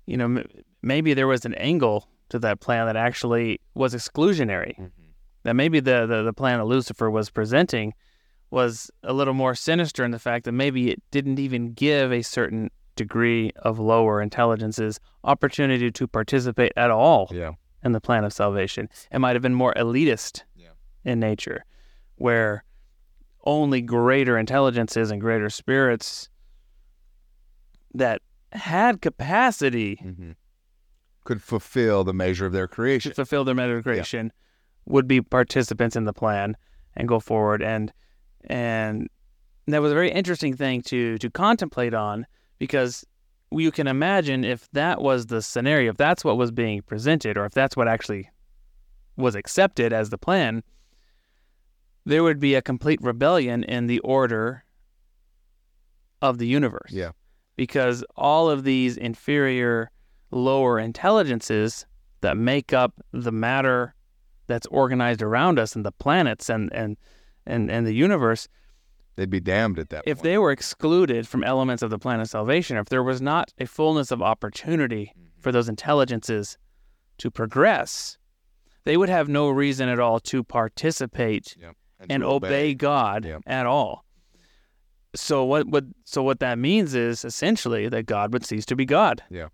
you know, m- maybe there was an angle to that plan that actually was exclusionary. That maybe the, the the plan that Lucifer was presenting was a little more sinister in the fact that maybe it didn't even give a certain degree of lower intelligences opportunity to participate at all
Yeah.
in the plan of salvation. It might have been more elitist
Yeah.
in nature, where only greater intelligences and greater spirits that had capacity mm-hmm.
Could fulfill the measure of their creation.
fulfill their measure of creation would be participants in the plan and go forward and and that was a very interesting thing to to contemplate on because you can imagine if that was the scenario if that's what was being presented or if that's what actually was accepted as the plan there would be a complete rebellion in the order of the universe
Yeah.
Because all of these inferior lower intelligences that make up the matter that's organized around us and the planets and and and, and the universe
They'd be damned at that
if
point.
they were excluded from elements of the plan of salvation if there was not a fullness of opportunity mm-hmm. for those intelligences to progress they would have no reason at all to participate
Yeah.
and obey, God
Yeah.
at all. So what what so what that means is essentially that God would cease to be God.
Yeah.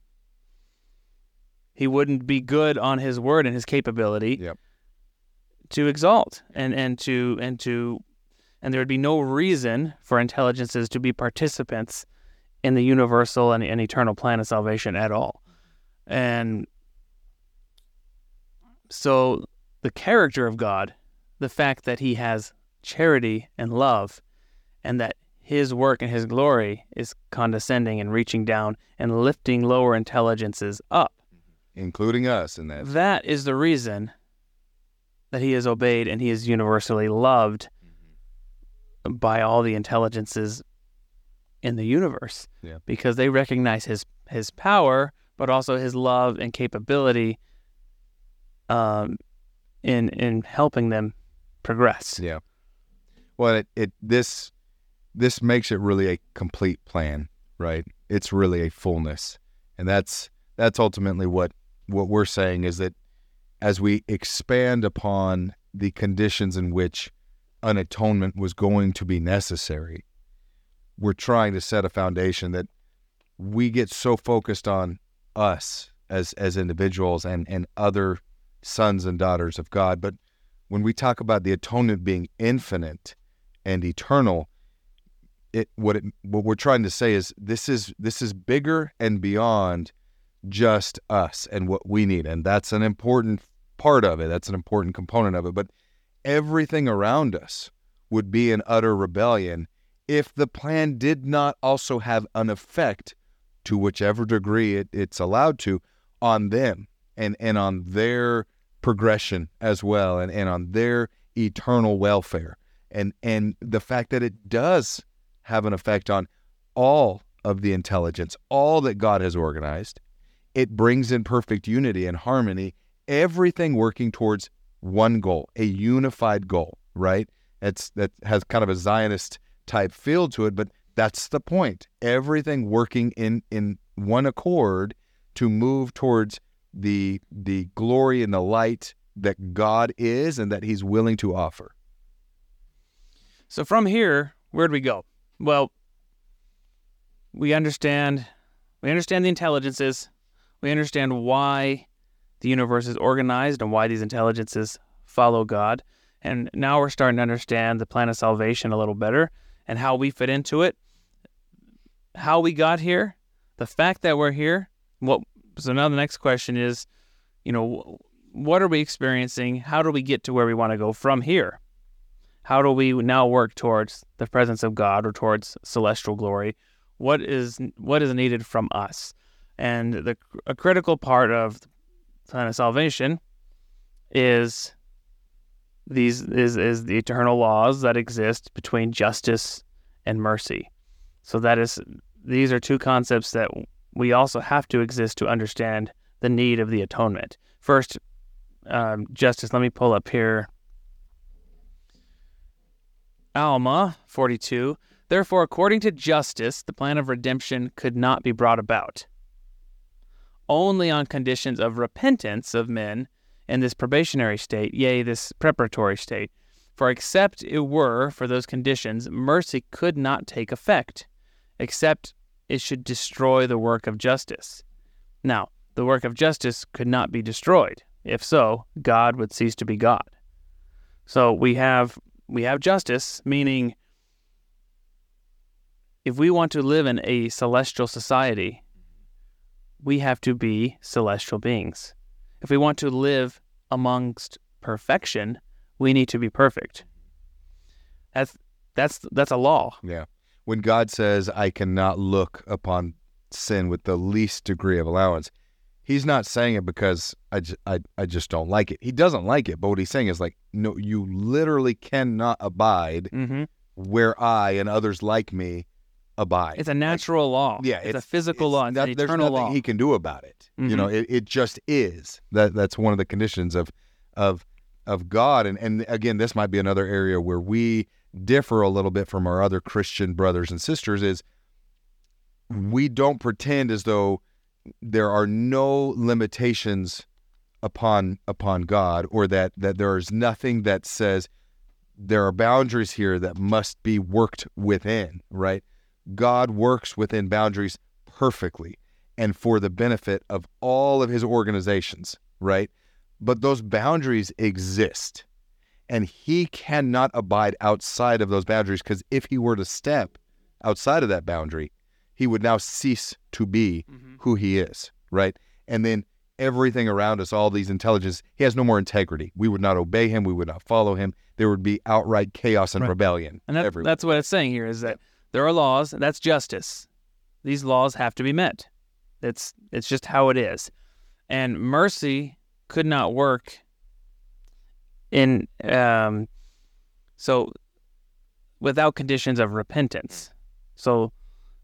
He wouldn't be good on his word and his capability
Yep.
to exalt and, and to and to and there would be no reason for intelligences to be participants in the universal and, and eternal plan of salvation at all. And so the character of God, the fact that he has charity and love, and that his work and his glory is condescending and reaching down and lifting lower intelligences up.
including us in that.
That is the reason that he is obeyed and he is universally loved by all the intelligences in the universe.
Yeah.
Because they recognize his his power, but also his love and capability um, in in helping them progress.
Yeah. Well, it, it this this makes it really a complete plan, right? It's really a fullness, and that's that's ultimately what what we're saying is that as we expand upon the conditions in which an atonement was going to be necessary, we're trying to set a foundation that we get so focused on us as as individuals and and other sons and daughters of God, but when we talk about the atonement being infinite and eternal, it what it what we're trying to say is this is this is bigger and beyond just us and what we need, and that's an important part of it. That's an important component of it. But everything around us would be in utter rebellion if the plan did not also have an effect to whichever degree it, it's allowed to on them and and on their progression as well and, and on their eternal welfare and and the fact that it does have an effect on all of the intelligence all that God has organized it brings in perfect unity and harmony everything working towards one goal a unified goal right that's that has kind of a zionist type feel to it but that's the point everything working in in one accord to move towards the the glory and the light that God is and that he's willing to offer.
So from here, where do we go? Well, we understand we understand the intelligences. We understand why the universe is organized and why these intelligences follow God. And now we're starting to understand the plan of salvation a little better and how we fit into it, how we got here, the fact that we're here. What so now the next question is, you know, what are we experiencing? How do we get to where we want to go from here? How do we now work towards the presence of God or towards celestial glory? What is what is needed from us? And the a critical part of plan of salvation is these is is the eternal laws that exist between justice and mercy. So that is these are two concepts that we also have to exist to understand the need of the atonement. First, um, justice. Let me pull up here. Alma 42. Therefore, according to justice, the plan of redemption could not be brought about. Only on conditions of repentance of men in this probationary state, yea, this preparatory state. For except it were for those conditions, mercy could not take effect, except it should destroy the work of justice. Now, the work of justice could not be destroyed. If so, God would cease to be God. So we have we have justice, meaning if we want to live in a celestial society, we have to be celestial beings. If we want to live amongst perfection, we need to be perfect. That's that's that's a law.
Yeah. When God says, I cannot look upon sin with the least degree of allowance, he's not saying it because I, I, I just don't like it. He doesn't like it, but what he's saying is like, no, you literally cannot abide
Mm-hmm.
where I and others like me abide.
It's a natural law.
yeah,
it's, a physical law. It's
that-
an
there's
eternal
nothing
law.
he can do about it. You
Mhm.
know, it, it just is. That that's one of the conditions of of of God. And and again, this might be another area where we differ a little bit from our other Christian brothers and sisters is we don't pretend as though there are no limitations upon upon God or that that there is nothing that says there are boundaries here that must be worked within, right? God works within boundaries perfectly and for the benefit of all of his organizations, right? But those boundaries exist. And he cannot abide outside of those boundaries because if he were to step outside of that boundary, he would now cease to be
Mm-hmm.
who he is, right? And then everything around us, all these intelligence, he has no more integrity. We would not obey him. We would not follow him. There would be outright chaos and
Right.
rebellion.
And that, that's what it's saying here is that there are laws, and that's justice. These laws have to be met. It's it's just how it is. And mercy could not work in um so without conditions of repentance. So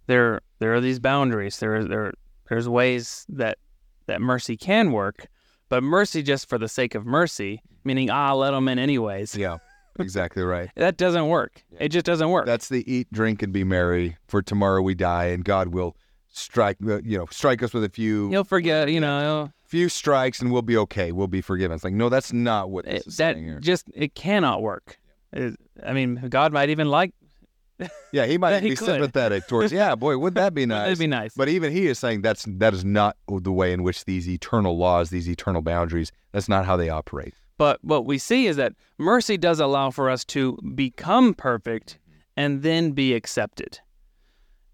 there there are these boundaries. There there there's ways that that mercy can work, but mercy just for the sake of mercy, meaning ah let them in anyways.
yeah, exactly right.
That doesn't work. It just doesn't work.
That's the eat, drink, and be merry. For tomorrow we die, and God will strike, uh, you know, strike us with a few
He'll forget, you know,
few strikes, and we'll be okay. We'll be forgiven. It's like, no, that's not what this
it,
is
that just it cannot work. I mean, God might even like
Yeah, he might
he
be
could.
sympathetic towards. Yeah, boy, would that be nice?
That'd be nice.
But even he is saying that's that is not the way in which these eternal laws, these eternal boundaries, that's not how they operate.
But what we see is that mercy does allow for us to become perfect and then be accepted.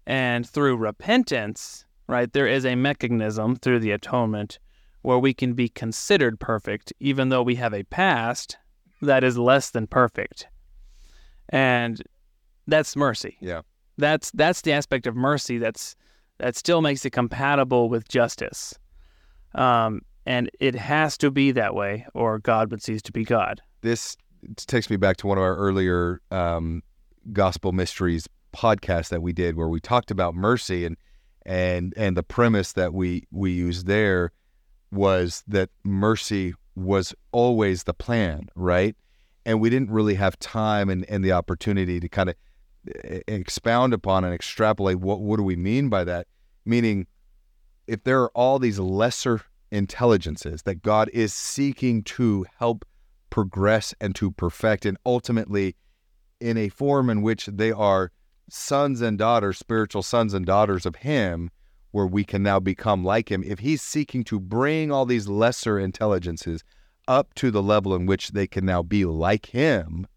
And through repentance, right, there is a mechanism through the atonement where we can be considered perfect, even though we have a past that is less than perfect. And that's mercy.
Yeah.
That's that's the aspect of mercy that's that still makes it compatible with justice. Um, and it has to be that way, or God would cease to be God.
This takes me back to one of our earlier um, gospel mysteries podcast that we did, where we talked about mercy and and and the premise that we we used there was that mercy was always the plan, right? And we didn't really have time and, and the opportunity to kind of expound upon and extrapolate what what do we mean by that? Meaning, if there are all these lesser intelligences that God is seeking to help progress and to perfect, and ultimately in a form in which they are sons and daughters, spiritual sons and daughters of Him, where we can now become like Him. If He's seeking to bring all these lesser intelligences up to the level in which they can now be like Him,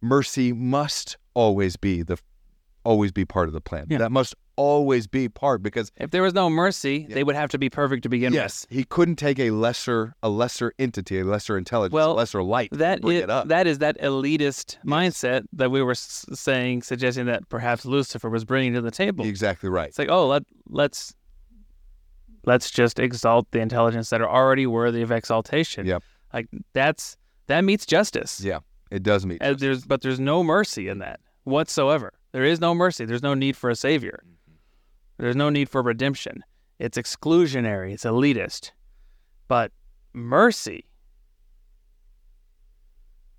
mercy must always be the always be part of the plan.
Yeah.
That must always be part because
If there was no mercy, they would have to be perfect to begin with.
yes, he couldn't take a lesser a lesser entity, a lesser intelligence,
Well,
a lesser light.
That is, that is that elitist mindset that we were saying, suggesting that perhaps Lucifer was bringing to the table.
exactly right.
It's like, oh, let let's let's just exalt the intelligence that are already worthy of exaltation.
Yep.
Like that's that meets justice.
Yeah, it does meet.
There's but there's no mercy in that whatsoever. There is no mercy. There's no need for a savior. Mm-hmm. There's no need for redemption. It's exclusionary. It's elitist. But mercy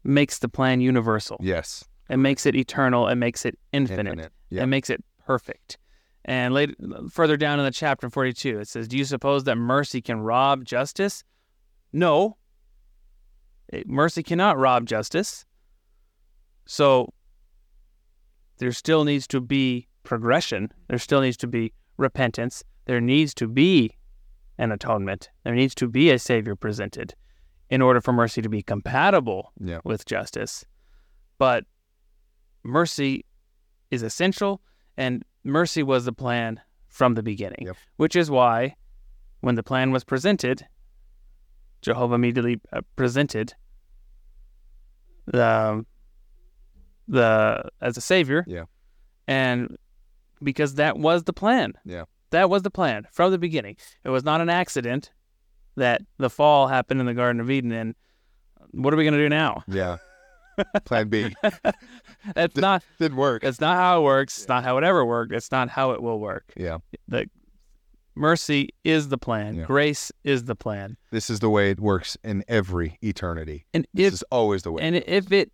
makes the plan universal.
yes,
It makes it eternal. It makes it infinite.
infinite.
It makes it perfect. And later, further down in the chapter in 42, it says, Do you suppose that mercy can rob justice? No. It- mercy cannot rob justice. So there still needs to be progression. There still needs to be repentance. There needs to be an atonement. There needs to be a Savior presented in order for mercy to be compatible
yeah,
with justice. But mercy is essential, and mercy was the plan from the beginning,
Yep.
which is why when the plan was presented, Jehovah immediately uh, presented the the as a savior.
Yeah.
And because that was the plan.
Yeah.
That was the plan from the beginning. It was not an accident that the fall happened in the Garden of Eden and what are we going to do now?
yeah. Plan B
That's not
didn't work.
that's not how it works. It's not how it ever worked. It's not how it will work.
Yeah,
The mercy is the plan.
Yeah.
Grace is the plan.
this is the way it works in every eternity.
And
This
if
is always the way.
and if it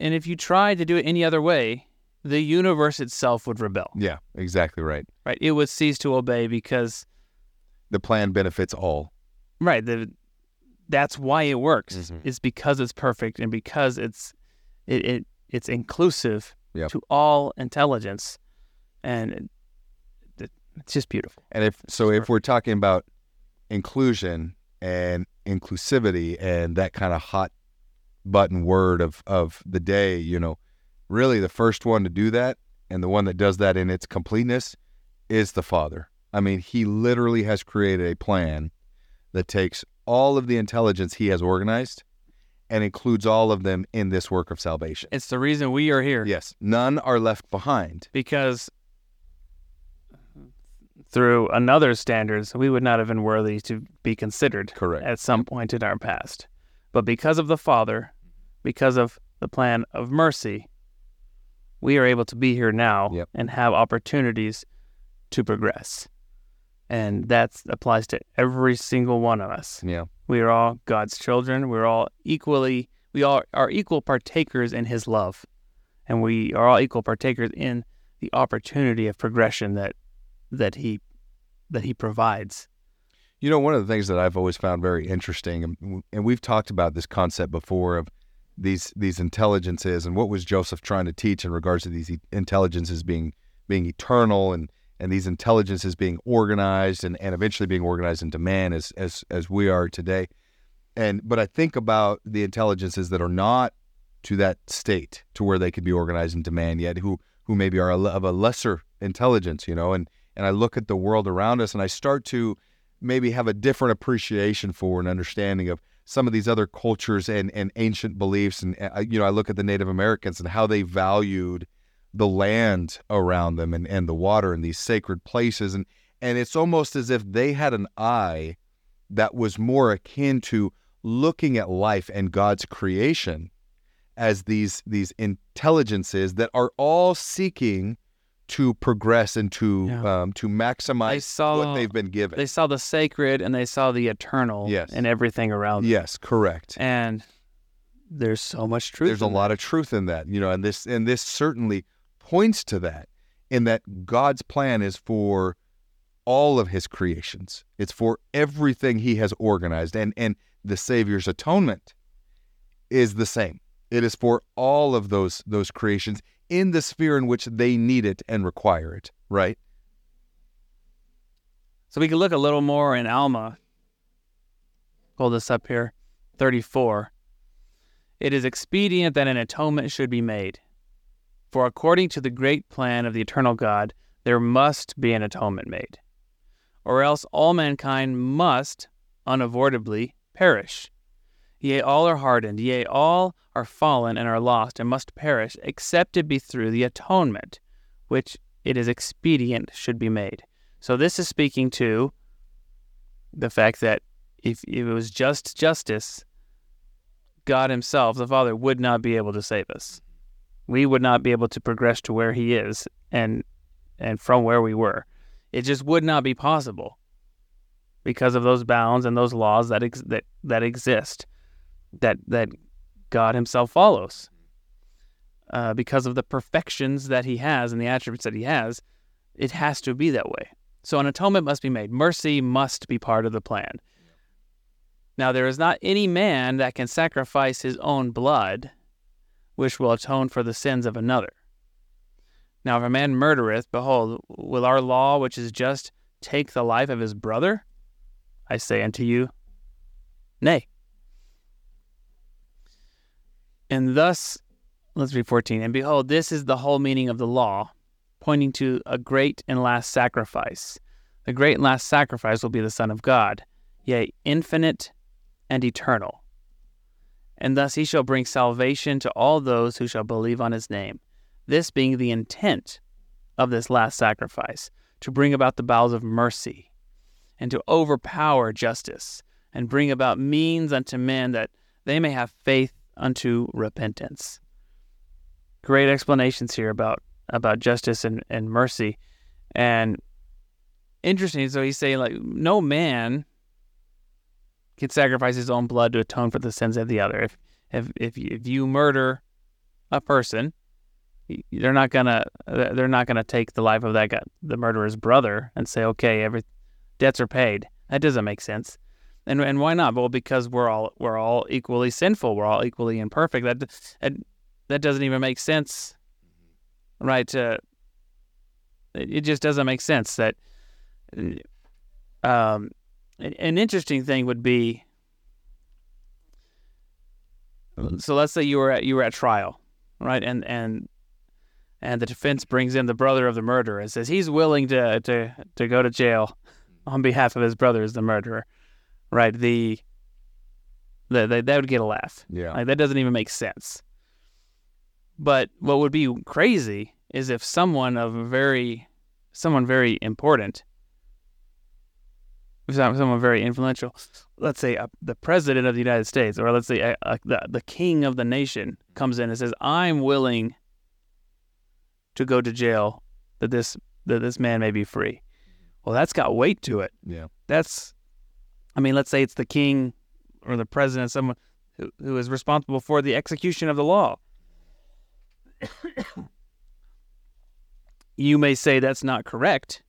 and if you tried to do it any other way, the universe itself would rebel.
yeah, exactly right.
Right? It would cease to obey because
The plan benefits all.
right, the that's why it works.
Mhm.
Is because it's perfect and because it's it, it it's inclusive
Yep.
to all intelligence, and it, it- it's just beautiful.
And if so, if we're talking about inclusion and inclusivity and that kind of hot button word of of the day, you know, really the first one to do that and the one that does that in its completeness is the Father. I mean, he literally has created a plan that takes all of the intelligence he has organized and includes all of them in this work of salvation.
It's the reason we are here
Yes, none are left behind.
because through another standards we would not have been worthy to be considered
Correct.
at some point in our past. But because of the Father, because of the plan of mercy, we are able to be here now
Yep.
and have opportunities to progress. And that applies to every single one of us.
Yeah.
We are all God's children. We're all equally, we all are equal partakers in His love. And we are all equal partakers in the opportunity of progression that that He that He provides.
You know, one of the things that I've always found very interesting, and- and we've talked about this concept before of these these intelligences and what was Joseph trying to teach in regards to these intelligences being being eternal and and these intelligences being organized and, and eventually being organized into man as as as we are today. And but I think about the intelligences that are not to that state to where they could be organized into man yet, who who maybe are of a lesser intelligence, you know, and and I look at the world around us and I start to maybe have a different appreciation for and understanding of some of these other cultures and, and ancient beliefs. And, uh, you know, I look at the Native Americans and how they valued the land around them and, and the water and these sacred places. And, and it's almost as if they had an eye that was more akin to looking at life and God's creation as these, these intelligences that are all seeking to progress and to,
Yeah.
um, to
I
maximize
saw
what they've been given.
they saw the sacred and they saw the eternal
Yes.
in everything around them.
Yes, correct.
And there's so much truth.
There's a
in
lot of truth in that, you know, and this and this certainly points to that in that God's plan is for all of his creations. It's for everything he has organized and and the savior's atonement is the same. It is for all of those those creations in the sphere in which they need it and require it, right?
So we can look a little more in Alma. Pull this up here. 34. It is expedient that an atonement should be made. For according to the great plan of the eternal God, there must be an atonement made. Or else all mankind must unavoidably perish. Yea, all are hardened, yea, all are fallen and are lost and must perish, except it be through the atonement, which it is expedient should be made. So this is speaking to the fact that if, if it was just justice, God Himself, the Father, would not be able to save us. We would not be able to progress to where He is and and from where we were. It just would not be possible because of those bounds and those laws that ex- that that exist, that that God Himself follows. Uh, because of the perfections that He has and the attributes that He has, it has to be that way. So an atonement must be made. Mercy must be part of the plan. Now, there is not any man that can sacrifice his own blood, which will atone for the sins of another. Now, if a man murdereth, behold, will our law, which is just, take the life of his brother? I say unto you, nay. And thus, let's read 14. And behold, this is the whole meaning of the law, pointing to a great and last sacrifice. The great and last sacrifice will be the Son of God, yea, infinite and eternal. And thus he shall bring salvation to all those who shall believe on his name. This being the intent of this last sacrifice, to bring about the bowels of mercy, and to overpower justice, and bring about means unto men that they may have faith unto repentance. Great explanations here about about justice and, and mercy. And interesting, so he's saying like no man can sacrifice his own blood to atone for the sins of the other. If if if you, if you murder a person, they're not gonna they're not gonna take the life of that guy, the murderer's brother, and say, okay, every debts are paid. That doesn't make sense. And and why not? Well, because we're all we're all equally sinful. We're all equally imperfect. That that, that doesn't even make sense, right? Uh, it, it just doesn't make sense that. Um, an interesting thing would be. So let's say you were at you were at trial, right? And and and the defense brings in the brother of the murderer and says he's willing to to to go to jail on behalf of his brother as the murderer right? The, the, the that would get a laugh.
Yeah.
Like that doesn't even make sense. But what would be crazy is if someone of a very, someone very important, if someone very influential, let's say uh, the president of the United States, or let's say uh, uh, the the king of the nation comes in and says, "I'm willing to go to jail that this that this man may be free." Well, that's got weight to it.
Yeah.
That's I mean, let's say it's the king or the president, someone who, who is responsible for the execution of the law. you may say that's not correct,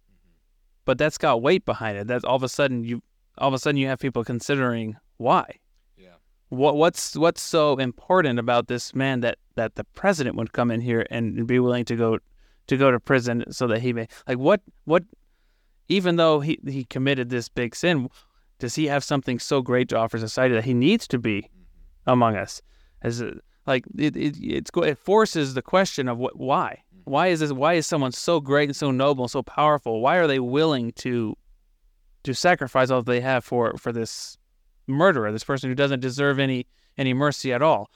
but that's got weight behind it. That's all of a sudden you all of a sudden you have people considering why.
Yeah.
What what's what's so important about this man that that the president would come in here and be willing to go to go to prison so that he may like what what even though he he committed this big sin, does he have something so great to offer society that he needs to be mm-hmm. among us? As a, like it, it it's it forces the question of what why mm-hmm. why is this why is someone so great and so noble and so powerful why are they willing to to sacrifice all they have for for this murderer this person who doesn't deserve any any mercy at all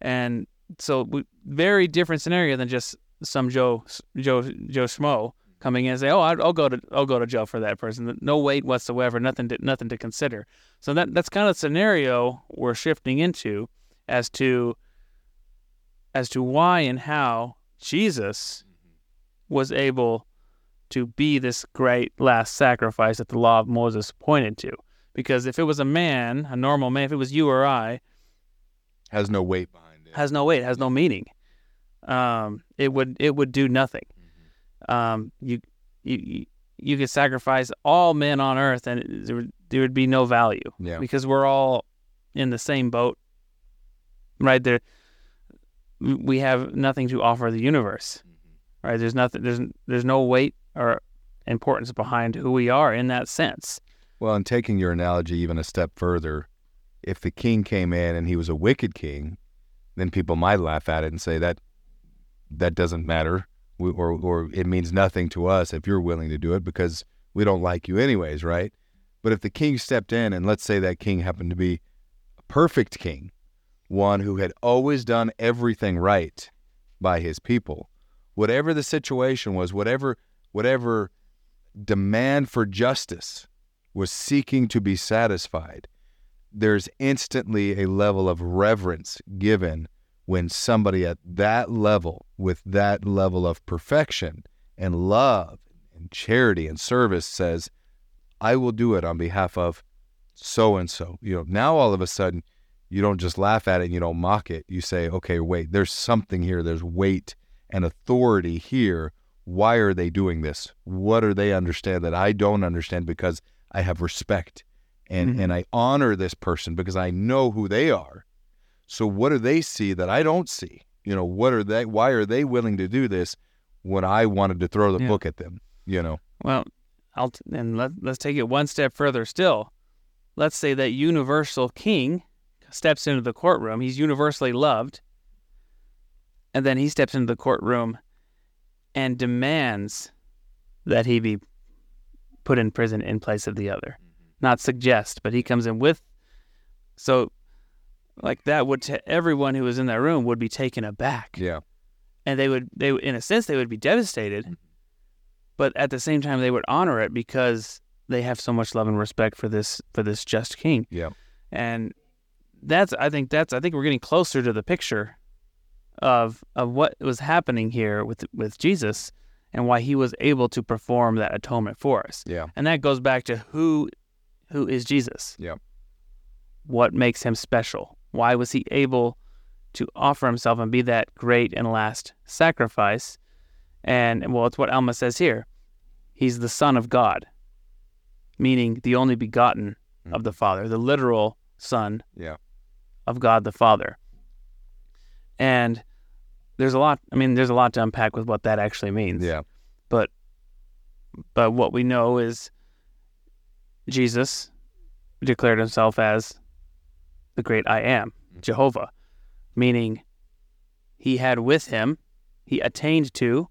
and so we, very different scenario than just some Joe Joe Joe Schmo coming in and say, "Oh, I'll go to I'll go to jail for that person." No weight whatsoever, nothing to nothing to consider. So that that's kind of the scenario we're shifting into as to as to why and how Jesus was able to be this great last sacrifice that the law of Moses pointed to. Because if it was a man, a normal man, if it was you or I,
has no weight behind it.
Has no weight, has no meaning. Um, it would it would do nothing um, you you you could sacrifice all men on earth and there would, there would be no value
yeah.
because we're all in the same boat right there we have nothing to offer the universe mm-hmm. right there's nothing there's there's no weight or importance behind who we are in that sense
well and taking your analogy even a step further if the king came in and he was a wicked king then people might laugh at it and say that that doesn't matter we, or or it means nothing to us if you're willing to do it because we don't like you anyways, right? But if the king stepped in and let's say that king happened to be a perfect king, one who had always done everything right by his people, whatever the situation was, whatever whatever demand for justice was seeking to be satisfied, there's instantly a level of reverence given when somebody at that level, with that level of perfection and love and charity and service says, I will do it on behalf of so and so. You know, now all of a sudden you don't just laugh at it and you don't mock it. You say, okay, wait, there's something here. There's weight and authority here. Why are they doing this? What do they understand that I don't understand because I have respect and, mm-hmm. and I honor this person because I know who they are so what do they see that I don't see? You know, what are they? Why are they willing to do this when I wanted to throw the yeah. book at them? You know.
Well, I'll and let, let's take it one step further still. Let's say that universal king steps into the courtroom. He's universally loved, and then he steps into the courtroom and demands that he be put in prison in place of the other. Mm-hmm. Not suggest, but he comes in with. So like that would to everyone who was in that room would be taken aback.
Yeah.
And they would they in a sense they would be devastated, mm-hmm. but at the same time they would honor it because they have so much love and respect for this for this just king.
Yeah.
And that's I think that's I think we're getting closer to the picture of of what was happening here with with Jesus and why he was able to perform that atonement for us.
Yeah.
And that goes back to who who is Jesus.
Yeah.
What makes him special? Why was he able to offer himself and be that great and last sacrifice? And well, it's what Alma says here. He's the Son of God, meaning the only begotten of the mm. Father, the literal Son
Yeah.
of God the Father. And there's a lot. I mean, there's a lot to unpack with what that actually means.
Yeah.
But but what we know is Jesus declared himself as the great I am, Jehovah, meaning he had with him, he attained to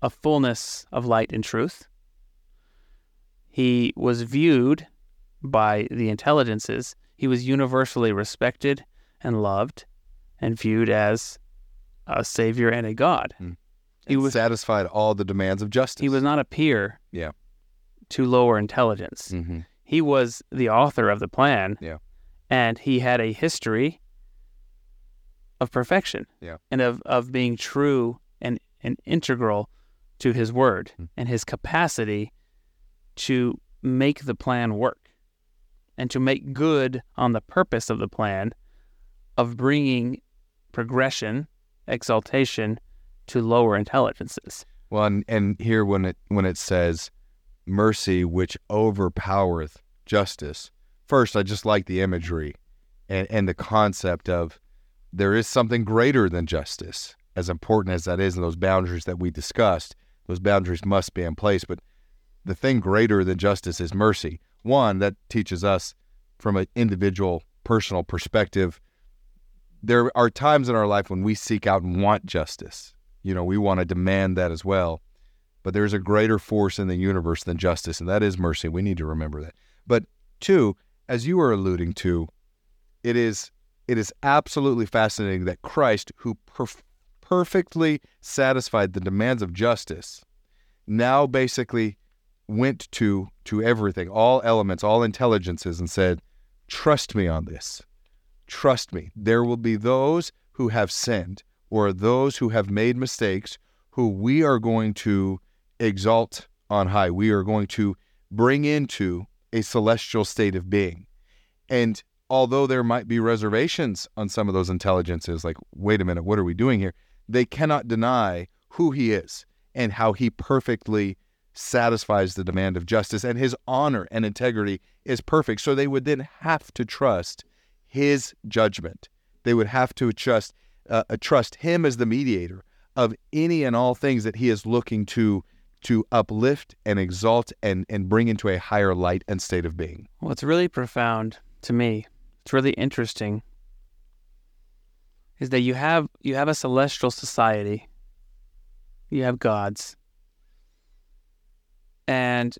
a fullness of light and truth. He was viewed by the intelligences. He was universally respected and loved and viewed as a savior and a god.
Mm.
He was
satisfied all the demands of justice.
he was not a peer
Yeah.
to lower intelligence.
Mm-hmm.
He was the author of the plan.
Yeah.
And he had a history of perfection.
Yeah.
And of, of being true and, and integral to his word
Hmm.
and his capacity to make the plan work and to make good on the purpose of the plan of bringing progression, exaltation to lower intelligences.
Well, and, and here when it when it says mercy which overpowereth justice, first I just like the imagery and, and the concept of there is something greater than justice, as important as that is, and those boundaries that we discussed, those boundaries must be in place. But the thing greater than justice is mercy. One, that teaches us from an individual personal perspective. There are times in our life when we seek out and want justice. You know, we want to demand that as well. But there's a greater force in the universe than justice, and that is mercy. We need to remember that. But two, as you were alluding to, it is it is absolutely fascinating that Christ, who perf- perfectly satisfied the demands of justice, now basically went to to everything, all elements, all intelligences, and said, "Trust me on this. Trust me. There will be those who have sinned, or those who have made mistakes, who we are going to exalt on high. We are going to bring into a celestial state of being. And although there might be reservations on some of those intelligences, like, wait a minute, what are we doing here? They cannot deny who he is and how he perfectly satisfies the demand of justice, and his honor and integrity is perfect. So they would then have to trust his judgment. They would have to trust uh, uh, trust him as the mediator of any and all things that he is looking to to uplift and exalt and and bring into a higher light and state of being.
What's really profound to me, it's really interesting, is that you have you have a celestial society. You have gods. And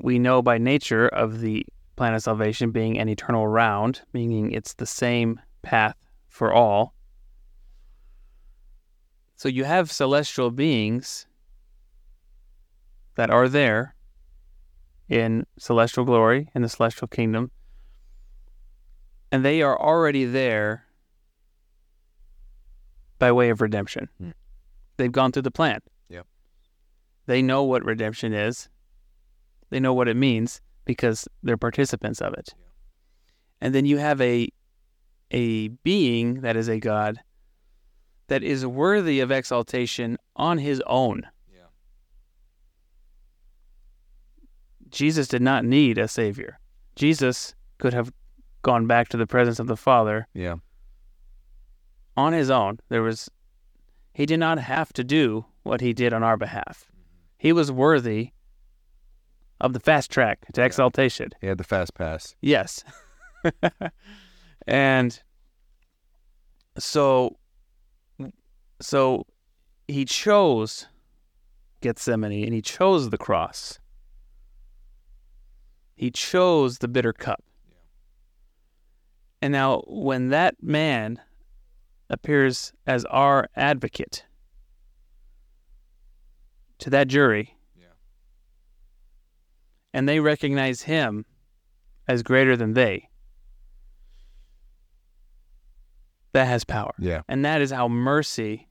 we know by nature of the plan of salvation being an eternal round, meaning it's the same path for all. So you have celestial beings that are there in celestial glory in the celestial kingdom and they are already there by way of redemption.
Hmm.
they've gone through the plan.
Yep.
they know what redemption is. They know what it means because they're participants of it. And then you have a a being that is a god that is worthy of exaltation on his own Jesus did not need a savior. Jesus could have gone back to the presence of the Father
Yeah.
on his own. There was he did not have to do what he did on our behalf. He was worthy of the fast track to exaltation.
He had the fast pass.
Yes. and so so he chose Gethsemane and he chose the cross. He chose the bitter cup. And now when that man appears as our advocate to that jury
Yeah.
and they recognize him as greater than they, that has power.
Yeah.
And that is how mercy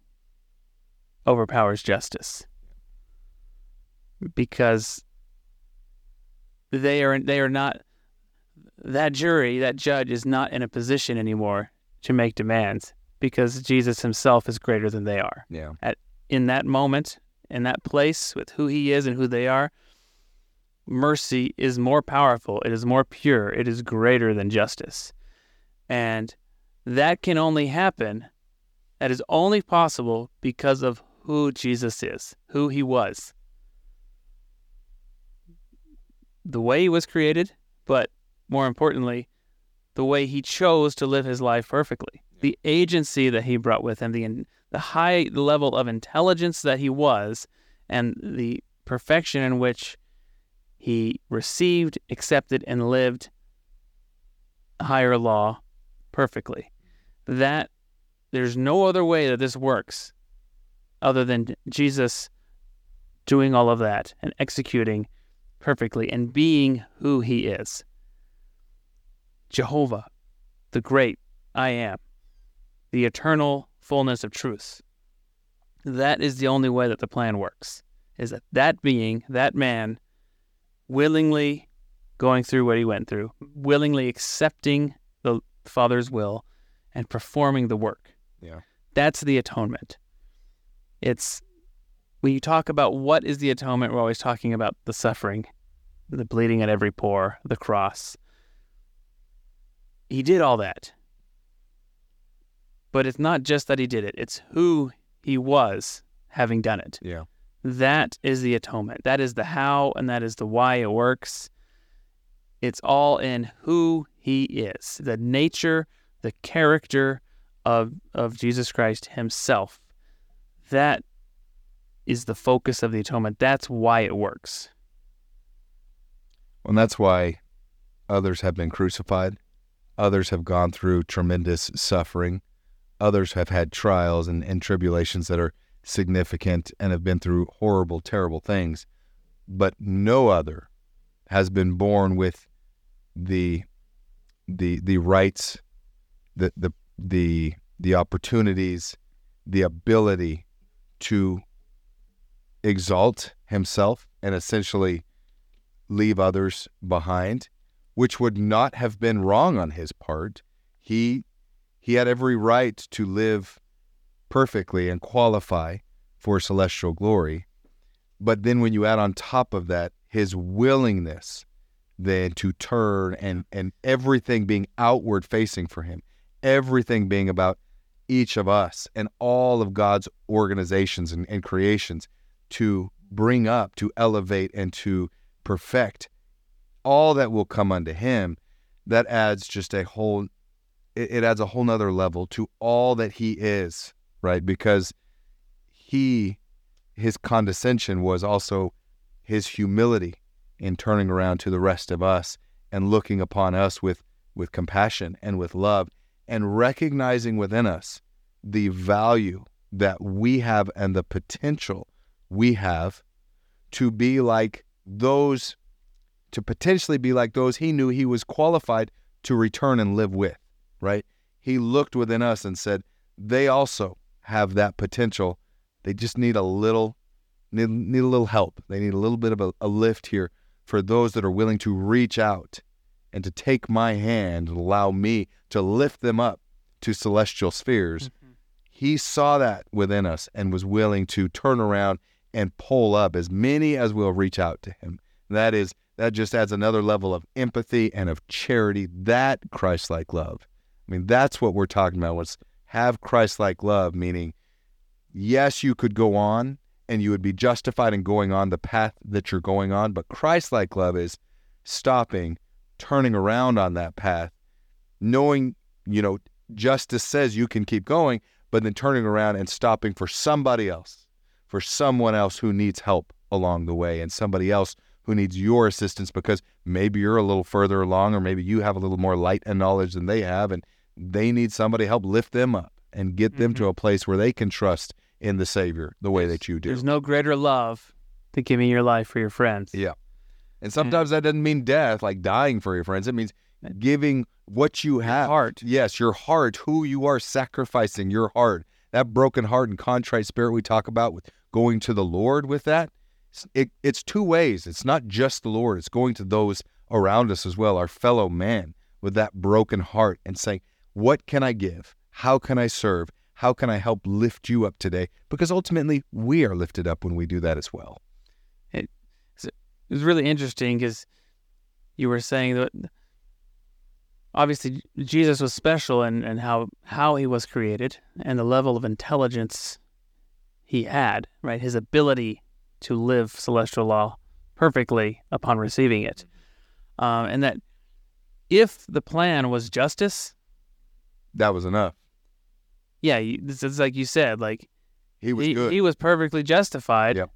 overpowers justice. Because they are they are not that jury, that judge is not in a position anymore to make demands because Jesus himself is greater than they are.
Yeah.
At In that moment, in that place with who he is and who they are, mercy is more powerful, it is more pure, it is greater than justice. And that can only happen, that is only possible because of who Jesus is, who he was. The way he was created, but more importantly, the way he chose to live his life perfectly. The agency that he brought with him, the the high level of intelligence that he was, and the perfection in which he received, accepted, and lived higher law perfectly. That there's no other way that this works other than Jesus doing all of that and executing perfectly and being who he is. Jehovah, the great I am, the eternal fullness of truth. That is the only way that the plan works. Is that that being, that man, willingly going through what he went through, willingly accepting the Father's will and performing the work.
Yeah.
That's the atonement. It's when you talk about what is the atonement, we're always talking about the suffering, the bleeding at every pore, the cross. He did all that. But it's not just that he did it, it's who he was having done it.
Yeah.
That is the atonement. That is the how and that is the why it works. It's all in who he is, the nature, the character of of Jesus Christ himself. That is the focus of the atonement. That's why it works.
And that's why others have been crucified. Others have gone through tremendous suffering. Others have had trials and, and tribulations that are significant and have been through horrible, terrible things, but no other has been born with the the the rights, the the the the opportunities, the ability to exalt himself and essentially leave others behind, which would not have been wrong on his part. He he had every right to live perfectly and qualify for celestial glory. But then when you add on top of that his willingness then to turn and and everything being outward facing for him, everything being about each of us and all of God's organizations and, and creations to bring up, to elevate, and to perfect all that will come unto him, that adds just a whole it, it adds a whole nother level to all that he is, right? Because he, his condescension was also his humility in turning around to the rest of us and looking upon us with, with compassion and with love and recognizing within us the value that we have and the potential we have to be like those, to potentially be like those he knew he was qualified to return and live with right? He looked within us and said, they also have that potential. They just need a little, need, need a little help. They need a little bit of a, a lift here for those that are willing to reach out and to take my hand and allow me to lift them up to celestial spheres. Mm-hmm. He saw that within us and was willing to turn around and pull up as many as will reach out to him. That is that just adds another level of empathy and of charity, that Christ-like love. I mean, that's what we're talking about was have Christ-like love, meaning yes, you could go on and you would be justified in going on the path that you're going on, but Christ-like love is stopping, turning around on that path, knowing, you know, justice says you can keep going, but then turning around and stopping for somebody else, for someone else who needs help along the way and somebody else who needs your assistance because maybe you're a little further along or maybe you have a little more light and knowledge than they have and they need somebody to help lift them up and get them mm-hmm. to a place where they can trust in the Savior the way that you do.
There's no greater love than giving your life for your friends.
Yeah. And sometimes that doesn't mean death, like dying for your friends. It means giving what you have.
Your heart.
Yes, your heart, who you are sacrificing your heart. That broken heart and contrite spirit we talk about with going to the Lord with that. It, it's two ways. It's not just the Lord, it's going to those around us as well, our fellow man, with that broken heart and saying, what can I give? How can I serve? How can I help lift you up today? Because ultimately, we are lifted up when we do that as well.
It, it was really interesting because you were saying that obviously Jesus was special and and how how he was created and the level of intelligence he had, right? His ability to live celestial law perfectly upon receiving it, um, and that if the plan was justice,
That was enough.
yeah, you, this is like you said, like
He was
he,
good.
he was perfectly justified
Yep.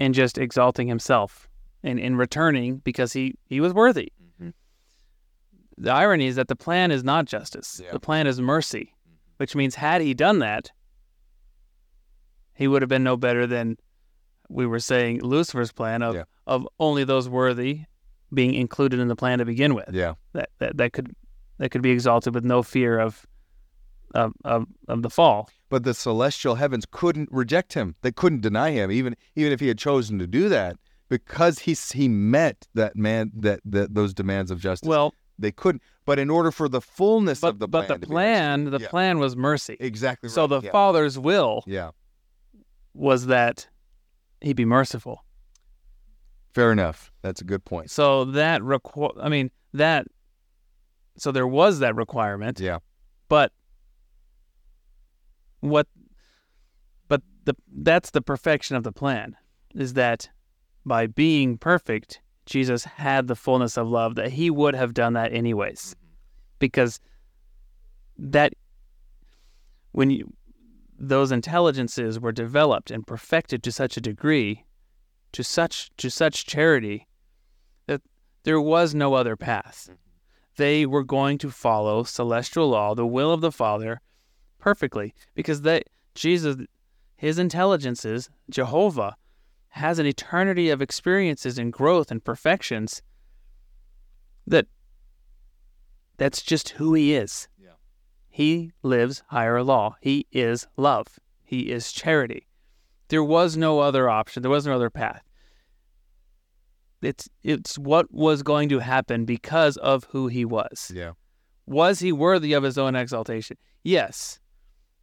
in just exalting himself and in returning because he he was worthy.
Mhm.
The irony is that the plan is not justice.
Yeah.
The plan is mercy, which means had he done that, he would have been no better than we were saying Lucifer's plan of
Yeah.
of only those worthy being included in the plan to begin with.
yeah.
That that, that could that could be exalted with no fear of of of, of the fall.
But the celestial heavens couldn't reject him. They couldn't deny him, even even if he had chosen to do that, because he he met that man that, that those demands of justice.
Well,
they couldn't. But in order for the fullness
but
of the
but
plan,
the plan the
Yeah.
plan was mercy.
exactly
So the
yeah.
Father's will
yeah,
was that he'd be merciful.
fair enough. That's a good point.
So that requ- I mean that so there was that requirement,
Yeah,
but what but the that's the perfection of the plan is that by being perfect, Jesus had the fullness of love that he would have done that anyways. Mm-hmm. Because that when you those intelligences were developed and perfected to such a degree, to such to such charity, that there was no other path. Mm-hmm. They were going to follow celestial law, the will of the Father, perfectly, because that Jesus, his intelligences, Jehovah, has an eternity of experiences and growth and perfections that that's just who he is. He lives higher law. He is love. He is charity. There was no other option. There was no other path. It's it's what was going to happen because of who he was.
yeah,
Was he worthy of his own exaltation? Yes.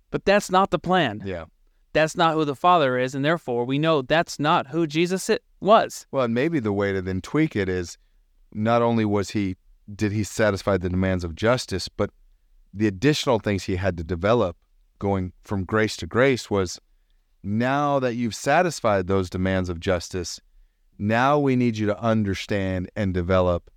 But that's not the plan.
yeah.
That's not who the Father is, and therefore we know that's not who Jesus it was.
Well, and maybe the way to then tweak it is not only was he did he satisfy the demands of justice, but the additional things he had to develop going from grace to grace was now that you've satisfied those demands of justice, now we need you to understand and develop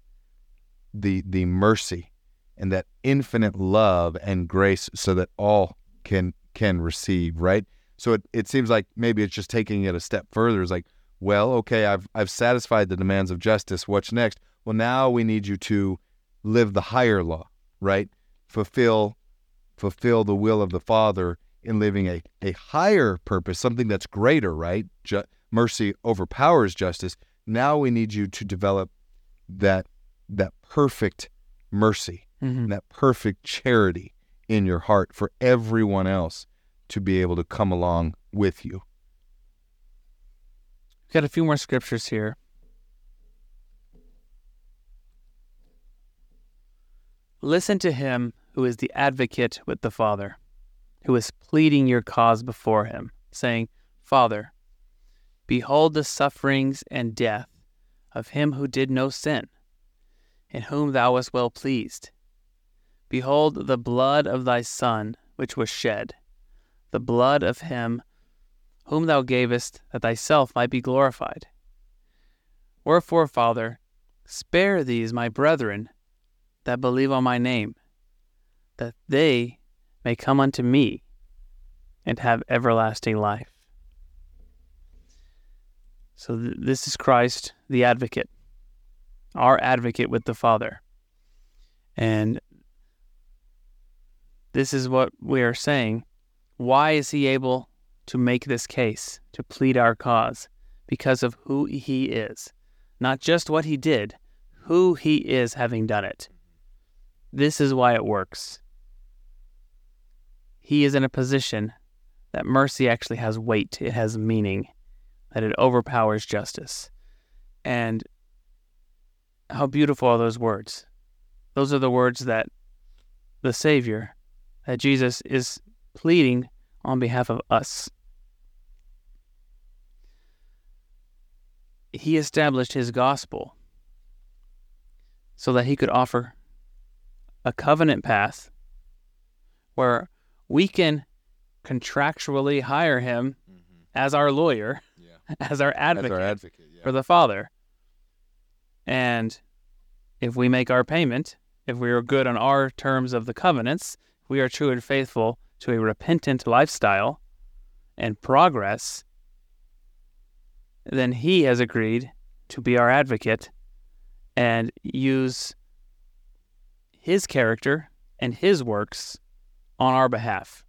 the the mercy and that infinite love and grace so that all can can receive, right? So it, it seems like maybe it's just taking it a step further. It's like, well, okay, I've I've satisfied the demands of justice. What's next? Well, now we need you to live the higher law, right? Fulfill fulfill the will of the Father in living a, a higher purpose, something that's greater, right? Ju- mercy overpowers justice. Now we need you to develop that that perfect mercy,
Mm-hmm.
that perfect charity in your heart for everyone else to be able to come along with you.
We've got a few more scriptures here. Listen to him who is the advocate with the Father, who is pleading your cause before him, saying, Father, behold the sufferings and death of him who did no sin, in whom thou wast well pleased. Behold the blood of thy Son, which was shed, the blood of him whom thou gavest that thyself might be glorified. Wherefore, Father, spare these my brethren that believe on my name, that they may come unto me and have everlasting life. So, th- this is Christ, the advocate, our advocate with the Father. And this is what we are saying. Why is he able to make this case, to plead our cause? Because of who he is. Not just what he did, who he is having done it. This is why it works. He is in a position that mercy actually has weight, it has meaning, that it overpowers justice. And how beautiful are those words? Those are the words that the Savior, that Jesus is pleading on behalf of us. he established his gospel so that he could offer a covenant path where we can contractually hire him mm-hmm. as our lawyer,
Yeah.
as our advocate,
That's our advocate. Yeah.
for the Father. And if we make our payment, if we are good on our terms of the covenants, if we are true and faithful to a repentant lifestyle and progress, then He has agreed to be our advocate and use His character and His works on our behalf.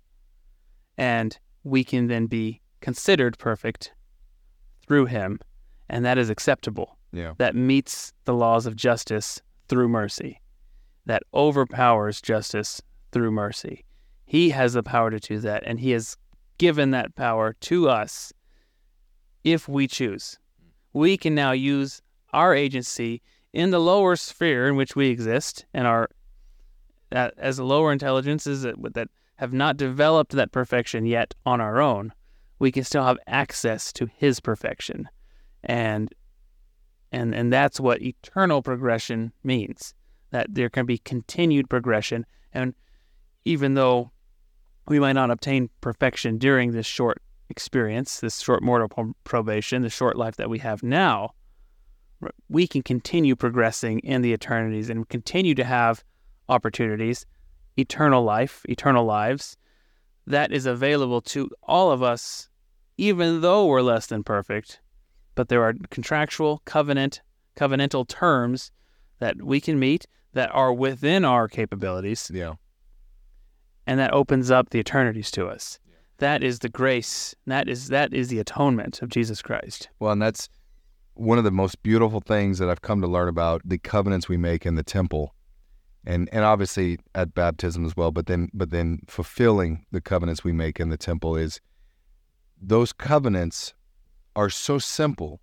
And we can then be considered perfect through Him, and that is acceptable
yeah.
that meets the laws of justice through mercy, that overpowers justice through mercy. He has the power to do that, and He has given that power to us if we choose. We can now use our agency in the lower sphere in which we exist and our that as lower intelligences that, that have not developed that perfection yet on our own, we can still have access to His perfection, and and and that's what eternal progression means. That there can be continued progression, and even though we might not obtain perfection during this short experience, this short mortal probation, the short life that we have now, we can continue progressing in the eternities and continue to have opportunities, eternal life, eternal lives that is available to all of us, even though we're less than perfect. But there are contractual covenant, covenantal terms that we can meet that are within our capabilities
Yeah.
and that opens up the eternities to us. That is the grace. That is that is the atonement of Jesus Christ.
Well, and that's one of the most beautiful things that I've come to learn about the covenants we make in the temple, and and obviously at baptism as well. But then but then fulfilling the covenants we make in the temple is those covenants are so simple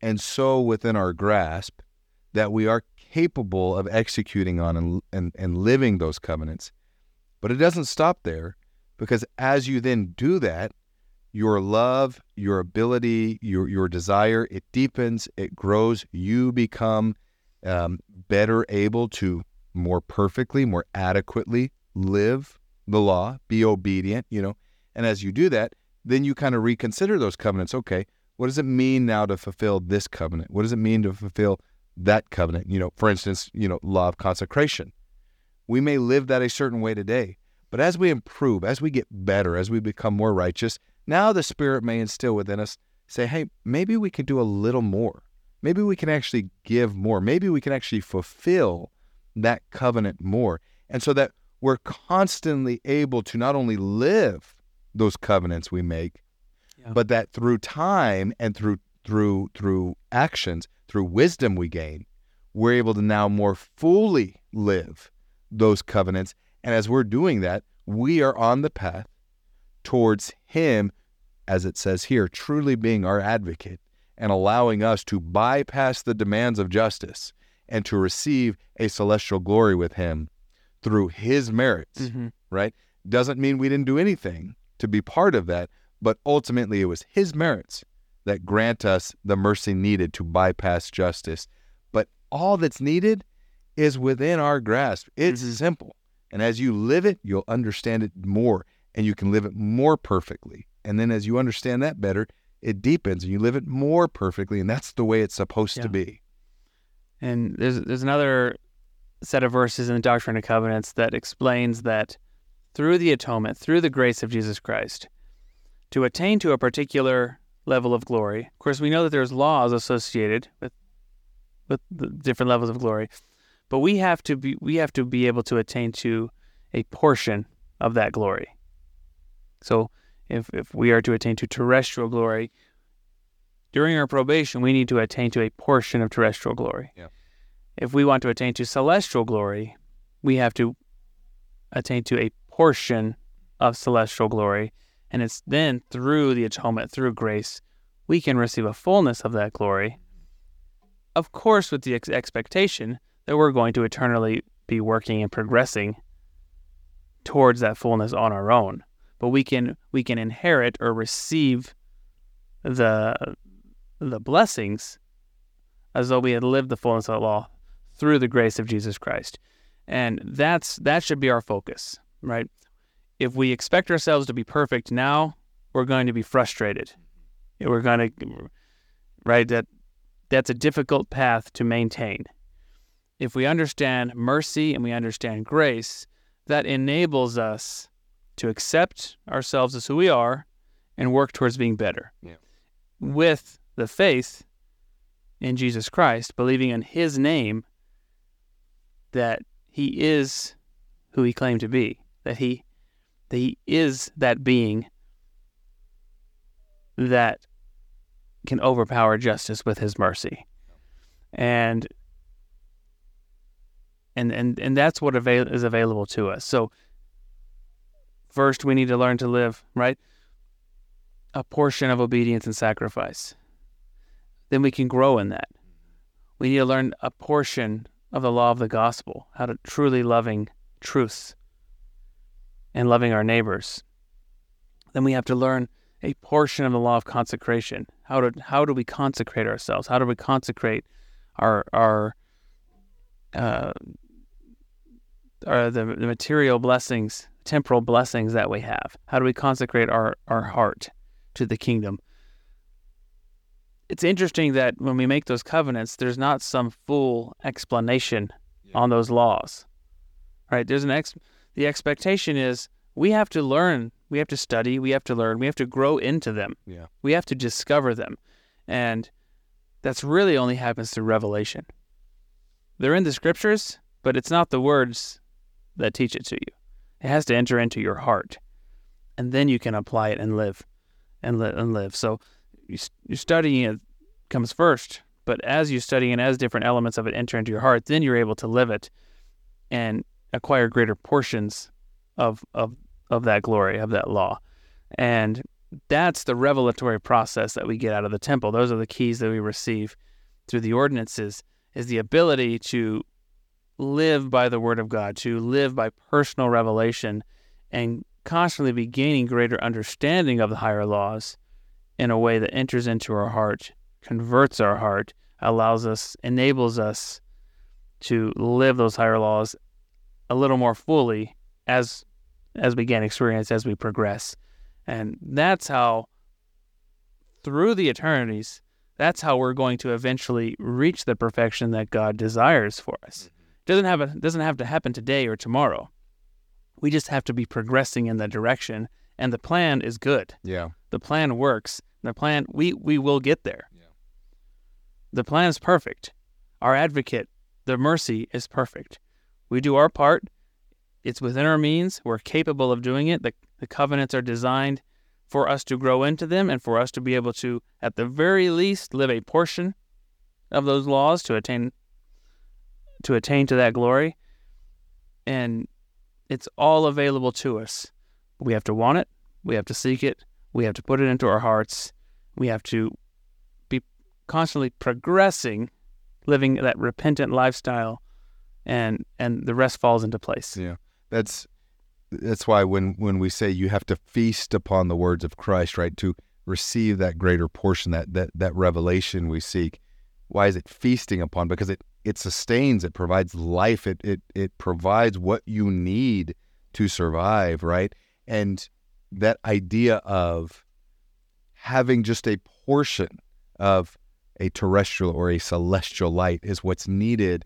and so within our grasp that we are capable of executing on and and, and living those covenants. But it doesn't stop there because as you then do that, your love, your ability, your your desire, it deepens, it grows. You become um, better able to more perfectly, more adequately live the law, be obedient. You know, and as you do that, then you kind of reconsider those covenants. Okay, what does it mean now to fulfill this covenant? What does it mean to fulfill that covenant? You know, for instance, you know, law of consecration. We may live that a certain way today, but as we improve, as we get better, as we become more righteous, now the Spirit may instill within us, say, hey, maybe we could do a little more. Maybe we can actually give more. Maybe we can actually fulfill that covenant more. And so that we're constantly able to not only live those covenants we make,
Yeah.
but that through time and through through through actions, through wisdom we gain, we're able to now more fully live those covenants. And as we're doing that, we are on the path towards Him, as it says here, truly being our advocate and allowing us to bypass the demands of justice and to receive a celestial glory with Him through His merits,
Mm-hmm.
right? Doesn't mean we didn't do anything to be part of that, but ultimately it was His merits that grant us the mercy needed to bypass justice. But all that's needed is within our grasp. It's
Mhm.
simple. And as you live it, you'll understand it more and you can live it more perfectly. And then as you understand that better, it deepens and you live it more perfectly. And that's the way it's supposed
Yeah.
to be.
And there's there's another set of verses in the Doctrine and Covenants that explains that through the atonement, through the grace of Jesus Christ, to attain to a particular level of glory. Of course, we know that there's laws associated with with the different levels of glory, but we have to be we have to be able to attain to a portion of that glory. So, if if we are to attain to terrestrial glory, during our probation, we need to attain to a portion of terrestrial glory.
Yeah.
If we want to attain to celestial glory, we have to attain to a portion of celestial glory. And it's then through the atonement, through grace, we can receive a fullness of that glory. Of course, with the ex- expectation that we're going to eternally be working and progressing towards that fullness on our own. But we can we can inherit or receive the the blessings as though we had lived the fullness of the law through the grace of Jesus Christ. And that's that should be our focus, right? If we expect ourselves to be perfect now, we're going to be frustrated. We're going to right that that's a difficult path to maintain. If we understand mercy and we understand grace, that enables us to accept ourselves as who we are and work towards being better.
Yeah.
With the faith in Jesus Christ, believing in his name that he is who he claimed to be, that he that he is that being that can overpower justice with his mercy. And and and and that's what avail- is available to us. So first we need to learn to live, right? A portion of obedience and sacrifice. Then we can grow in that. We need to learn a portion of the law of the gospel, how to truly loving truth and loving our neighbors. Then we have to learn a portion of the law of consecration. How to how do we consecrate ourselves? How do we consecrate our our uh, our the, the material blessings, temporal blessings that we have? How do we consecrate our our heart to the kingdom? It's interesting that when we make those covenants, there's not some full explanation
Yeah.
on those laws, right? There's an ex. The expectation is we have to learn, we have to study, we have to learn, we have to grow into them.
Yeah.
We have to discover them, and that's really only happens through revelation. They're in the scriptures, but it's not the words that teach it to you. It has to enter into your heart, and then you can apply it and live, and live and live. So, you, s- you studying it comes first, but as you study and as different elements of it enter into your heart, then you're able to live it, and acquire greater portions of of of that glory of that law, and that's the revelatory process that we get out of the temple. Those are the keys that we receive through the ordinances is the ability to live by the word of God, to live by personal revelation and constantly be gaining greater understanding of the higher laws in a way that enters into our heart, converts our heart, allows us, enables us to live those higher laws a little more fully as as we gain experience, as we progress. And that's how through the eternities, that's how we're going to eventually reach the perfection that God desires for us. It Doesn't have a, doesn't have to happen today or tomorrow. We just have to be progressing in that direction, and the plan is good.
Yeah.
The plan works. The plan we we will get there.
Yeah.
The plan is perfect. Our advocate, the mercy is perfect. We do our part. It's within our means. We're capable of doing it. The the covenants are designed for us to grow into them and for us to be able to, at the very least, live a portion of those laws to attain to attain to that glory. And it's all available to us. We have to want it. We have to seek it. We have to put it into our hearts. We have to be constantly progressing, living that repentant lifestyle, and and the rest falls into place.
Yeah. That's that's why when when we say you have to feast upon the words of Christ, right, to receive that greater portion, that that that revelation we seek. Why is it feasting upon? Because it it sustains, it provides life, it it it provides what you need to survive, right? And that idea of having just a portion of a terrestrial or a celestial light is what's needed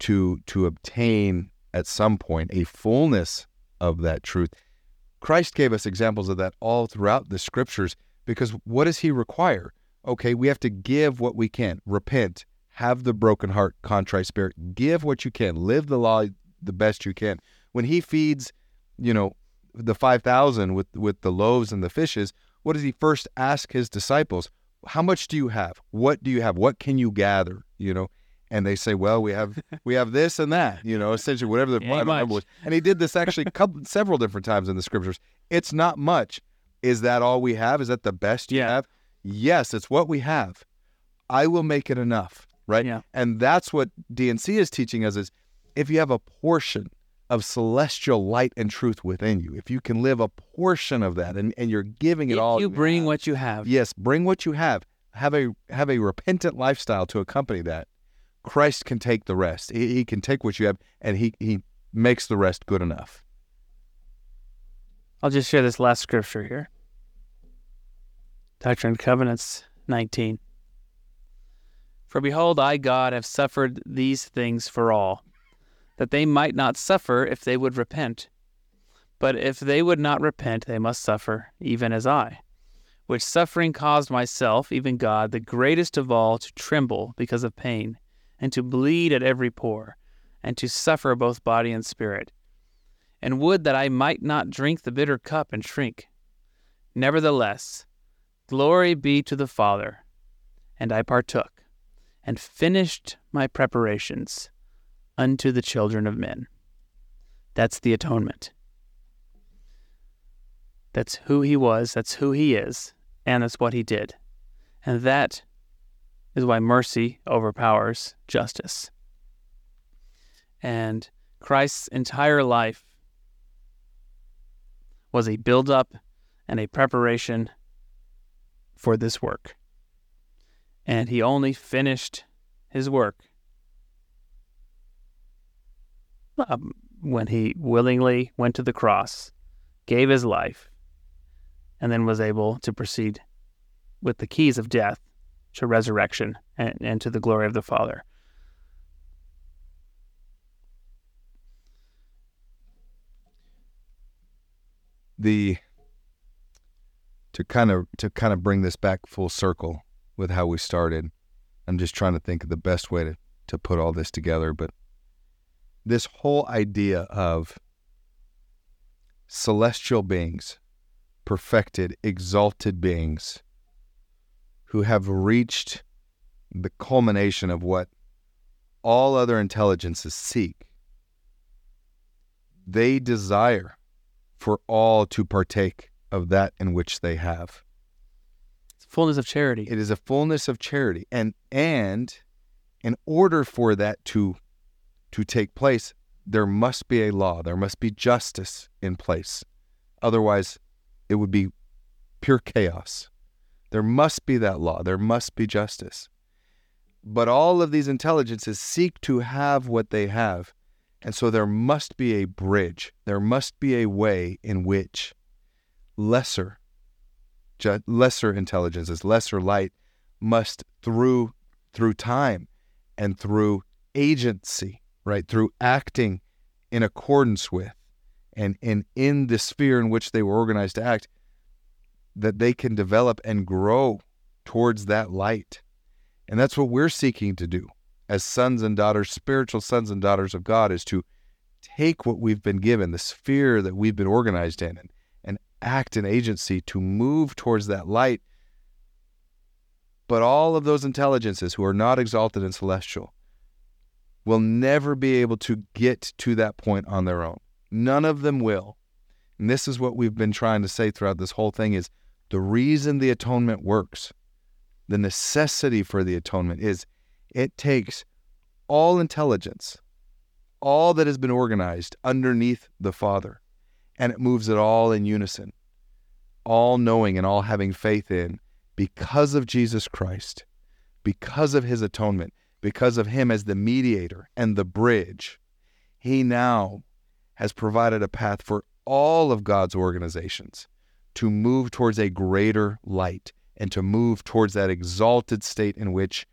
to to obtain at some point a fullness of that truth. Christ gave us examples of that all throughout the scriptures because what does he require? Okay, we have to give what we can, repent, have the broken heart, contrite spirit, give what you can, live the law the best you can. When he feeds, you know, the 5000 with with the loaves and the fishes, what does he first ask his disciples? How much do you have? What do you have? What can you gather, you know? And they say, "Well, we have we have this and that, you know, essentially whatever the
Ain't
I don't remember
much.
what- and he did this actually couple, several different times in the scriptures. It's not much. Is that all we have? Is that the best you
Yeah.
have? Yes, it's what we have. I will make it enough, right?
Yeah.
And that's what D&C is teaching us is if you have a portion of celestial light and truth within you, if you can live a portion of that and, and you're giving it
If
all
you bring
have,
what you have.
Yes, bring what you have. have a have a repentant lifestyle to accompany that, Christ can take the rest. He, he can take what you have and he he makes the rest good enough.
I'll just share this last scripture here. Doctrine and Covenants 19. For behold, I, God, have suffered these things for all, that they might not suffer if they would repent. But if they would not repent, they must suffer, even as I. Which suffering caused myself, even God, the greatest of all, to tremble because of pain, and to bleed at every pore, and to suffer both body and spirit. And would that I might not drink the bitter cup and shrink. Nevertheless, Glory be to the Father. And I partook, and finished my preparations unto the children of men. That's the atonement. That's who he was, that's who he is, and that's what he did. And that is why mercy overpowers justice. And Christ's entire life was a build up and a preparation for this work. And he only finished his work um, when he willingly went to the cross, gave his life, and then was able to proceed with the keys of death to resurrection and, and to the glory of the Father.
The to kind of to kind of bring this back full circle with how we started. I'm just trying to think of the best way to, to put all this together, but this whole idea of celestial beings, perfected, exalted beings who have reached the culmination of what all other intelligences seek. They desire for all to partake of that in which they have.
It's fullness of charity.
It is a fullness of charity. And and in order for that to to take place, there must be a law. There must be justice in place. Otherwise, it would be pure chaos. There must be that law. There must be justice. But all of these intelligences seek to have what they have. And so there must be a bridge. There must be a way in which lesser lesser intelligences, lesser light must through through time and through agency, right? Through acting in accordance with and, and in the sphere in which they were organized to act, that they can develop and grow towards that light. And that's what we're seeking to do as sons and daughters, spiritual sons and daughters of God, is to take what we've been given, the sphere that we've been organized in, and and act and agency to move towards that light. But all of those intelligences who are not exalted and celestial will never be able to get to that point on their own. None of them will. And this is what we've been trying to say throughout this whole thing is the reason the atonement works, the necessity for the atonement is it takes all intelligence, all that has been organized underneath the Father, and it moves it all in unison, all knowing and all having faith in because of Jesus Christ, because of his atonement, because of him as the mediator and the bridge. He now has provided a path for all of God's organizations to move towards a greater light and to move towards that exalted state in which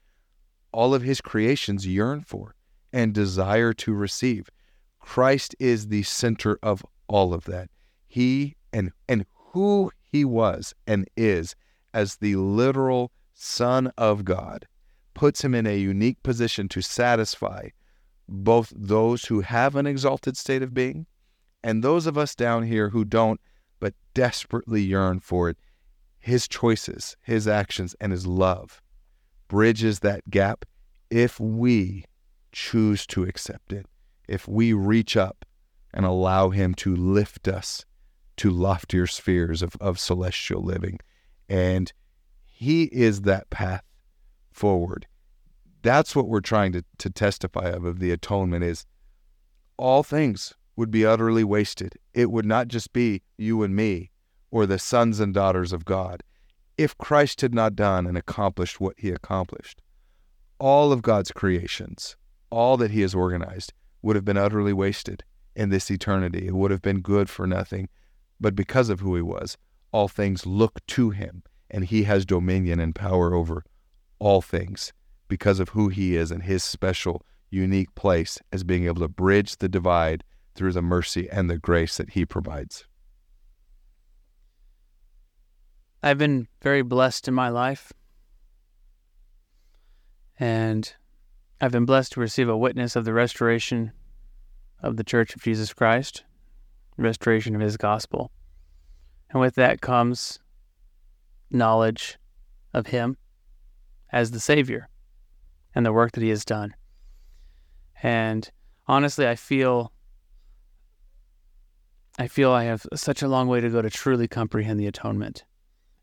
all of his creations yearn for and desire to receive. Christ is the center of all of that. He and and who he was and is as the literal son of God puts him in a unique position to satisfy both those who have an exalted state of being and those of us down here who don't but desperately yearn for it. His choices, his actions, and his love bridges that gap if we choose to accept it, if we reach up and allow Him to lift us to loftier spheres of, of celestial living. And He is that path forward. That's what we're trying to, to testify of, of the atonement is all things would be utterly wasted. It would not just be you and me or the sons and daughters of God. if Christ had not done and accomplished what he accomplished, all of God's creations, all that he has organized, would have been utterly wasted in this eternity. It would have been good for nothing. But because of who he was, all things look to him, and he has dominion and power over all things because of who he is and his special, unique place as being able to bridge the divide through the mercy and the grace that he provides.
I've been very blessed in my life. And I've been blessed to receive a witness of the restoration of the Church of Jesus Christ, restoration of his gospel. And with that comes knowledge of him as the Savior and the work that he has done. And honestly, I feel I feel I have such a long way to go to truly comprehend the atonement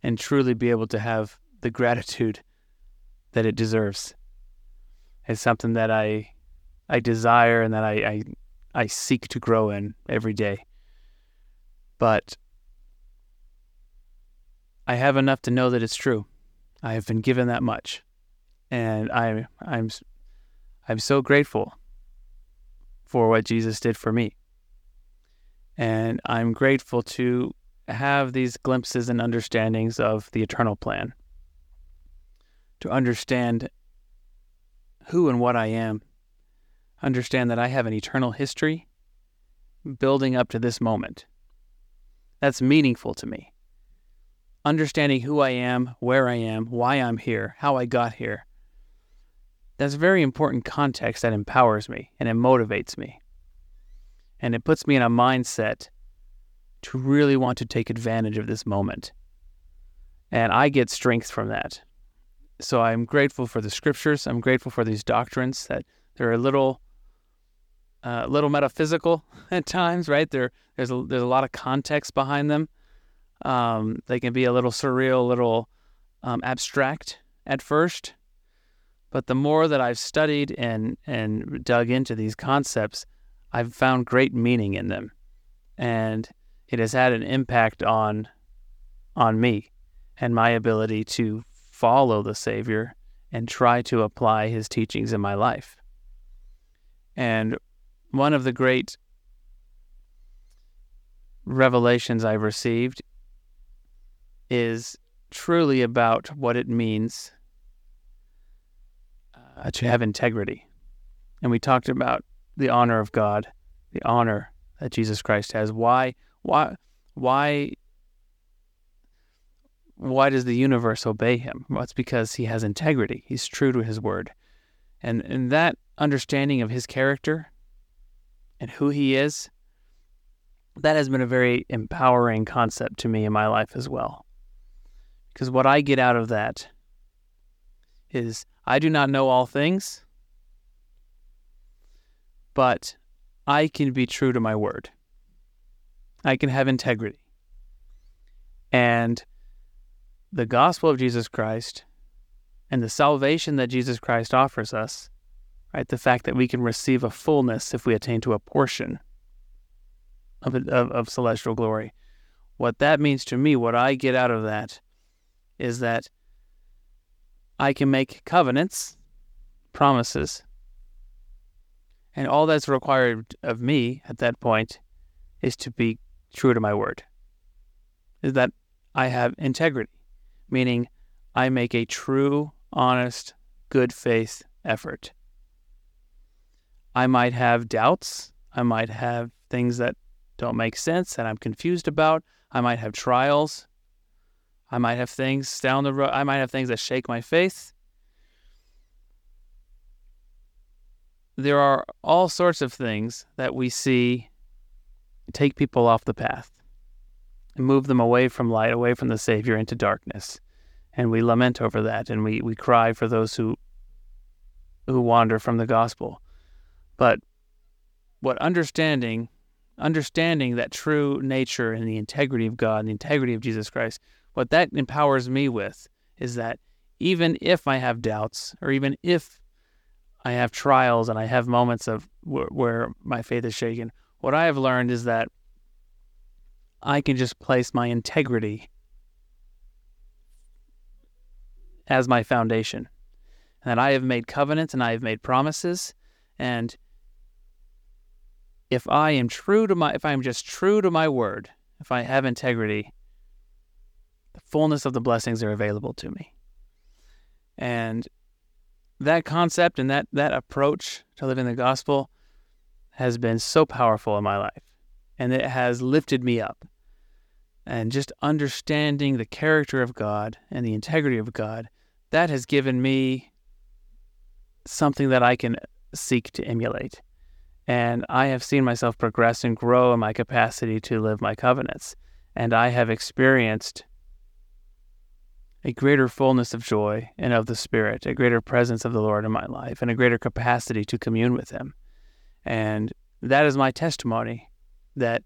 and truly be able to have the gratitude that it deserves. It's something that I I desire and that I, I I seek to grow in every day. But I have enough to know that it's true. I have been given that much, and I I'm I'm so grateful for what Jesus did for me. And I'm grateful to have these glimpses and understandings of the eternal plan, to understand who and what I am, understand that I have an eternal history building up to this moment. That's meaningful to me. Understanding who I am, where I am, why I'm here, how I got here. That's very important context that empowers me and it motivates me. And it puts me in a mindset to really want to take advantage of this moment. And I get strength from that. So I'm grateful for the scriptures. I'm grateful for these doctrines that they're a little uh, little metaphysical at times, right? There, there's a, there's a lot of context behind them. Um, they can be a little surreal, a little um, abstract at first, but the more that I've studied and and dug into these concepts, I've found great meaning in them, and it has had an impact on on me and my ability to follow the Savior and try to apply his teachings in my life. And one of the great revelations I've received is truly about what it means uh, to have integrity. And we talked about the honor of God, the honor that Jesus Christ has. Why why why why does the universe obey him? Well, it's because he has integrity. He's true to his word. And and that understanding of his character and who he is, that has been a very empowering concept to me in my life as well. Because what I get out of that is I do not know all things, but I can be true to my word. I can have integrity. And the gospel of Jesus Christ and the salvation that Jesus Christ offers us, right? The fact that we can receive a fullness if we attain to a portion of, of, of celestial glory. What that means to me, what I get out of that, is that I can make covenants, promises, and all that's required of me at that point is to be true to my word is that I have integrity, meaning I make a true, honest, good faith effort. I might have doubts. I might have things that don't make sense that I'm confused about. I might have trials. I might have things down the road. I might have things that shake my faith. There are all sorts of things that we see take people off the path and move them away from light, away from the Savior into darkness. And we lament over that and we, we cry for those who who wander from the gospel. But what understanding understanding that true nature and the integrity of God and the integrity of Jesus Christ, what that empowers me with is that even if I have doubts or even if I have trials and I have moments of where, where my faith is shaken, what I have learned is that I can just place my integrity as my foundation. And that I have made covenants and I have made promises. And if I am true to my, if I am just true to my word, if I have integrity, the fullness of the blessings are available to me. And that concept and that, that approach to living the gospel has been so powerful in my life. And it has lifted me up. And just understanding the character of God and the integrity of God, that has given me something that I can seek to emulate. And I have seen myself progress and grow in my capacity to live my covenants. And I have experienced a greater fullness of joy and of the Spirit, a greater presence of the Lord in my life, and a greater capacity to commune with Him. And that is my testimony that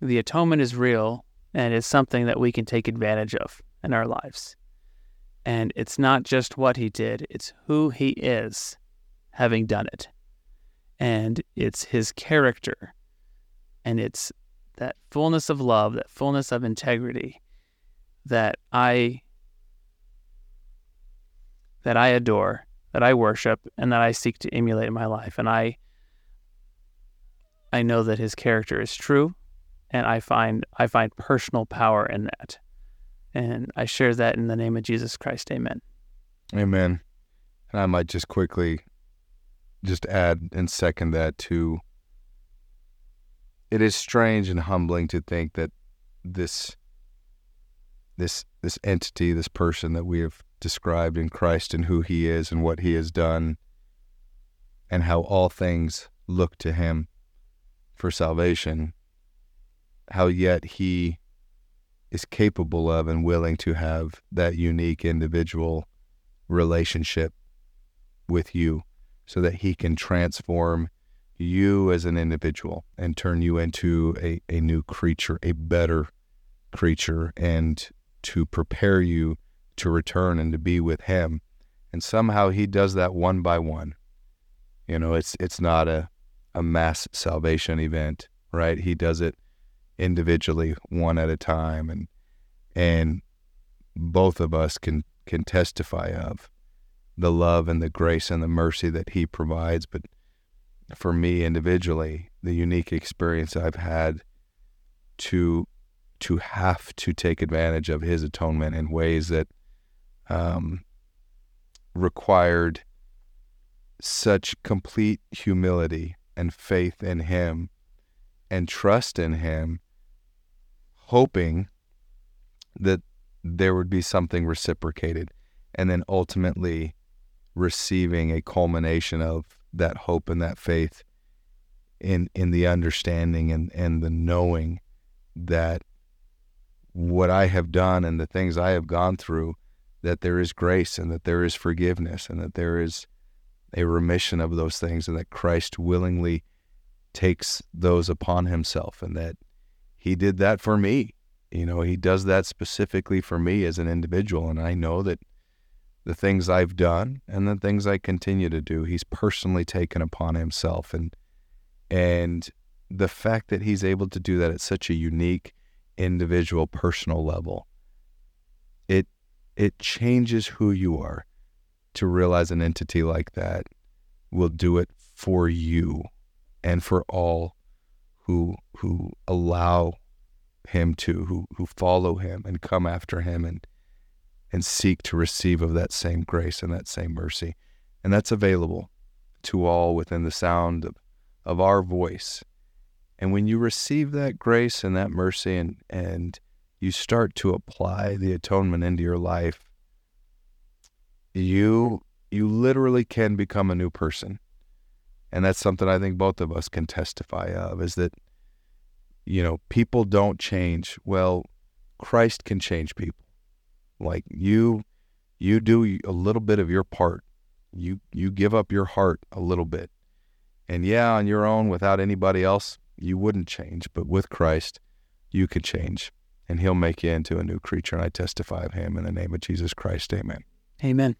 the atonement is real and it's something that we can take advantage of in our lives. And it's not just what He did, it's who He is having done it. And it's His character. And it's that fullness of love, that fullness of integrity that I that I adore, that I worship, and that I seek to emulate in my life. And I I know that his character is true, and I find I find personal power in that. And I share that in the name of Jesus Christ. Amen.
Amen. And I might just quickly just add and second that to it is strange and humbling to think that this this this entity, this person that we have described in Christ and who he is and what he has done, and how all things look to him for salvation, how yet he is capable of and willing to have that unique individual relationship with you so that he can transform you as an individual and turn you into a, a new creature, a better creature, and to prepare you to return and to be with him. And somehow he does that one by one. You know, it's it's not a a mass salvation event, right? He does it individually, one at a time, and and both of us can can testify of the love and the grace and the mercy that he provides. But for me individually, the unique experience I've had to to have to take advantage of his atonement in ways that um, required such complete humility and faith in Him and trust in Him, hoping that there would be something reciprocated, and then ultimately receiving a culmination of that hope and that faith in in the understanding and, and the knowing that what I have done and the things I have gone through that there is grace and that there is forgiveness and that there is a remission of those things and that Christ willingly takes those upon himself and that he did that for me. You know, he does that specifically for me as an individual. And I know that the things I've done and the things I continue to do, he's personally taken upon himself. And, and the fact that he's able to do that at such a unique, individual, personal level, it changes who you are. To realize an entity like that will do it for you and for all who who allow him to who who follow him and come after him and and seek to receive of that same grace and that same mercy. And that's available to all within the sound of, of our voice. And when you receive that grace and that mercy and and you start to apply the atonement into your life, you you literally can become a new person. And that's something I think both of us can testify of is that you know, people don't change. Well, Christ can change people. Like you you do a little bit of your part. You you give up your heart a little bit. And yeah, on your own without anybody else, you wouldn't change, but with Christ, you could change and he'll make you into a new creature. And I testify of him in the name of Jesus Christ. Amen.
Amen.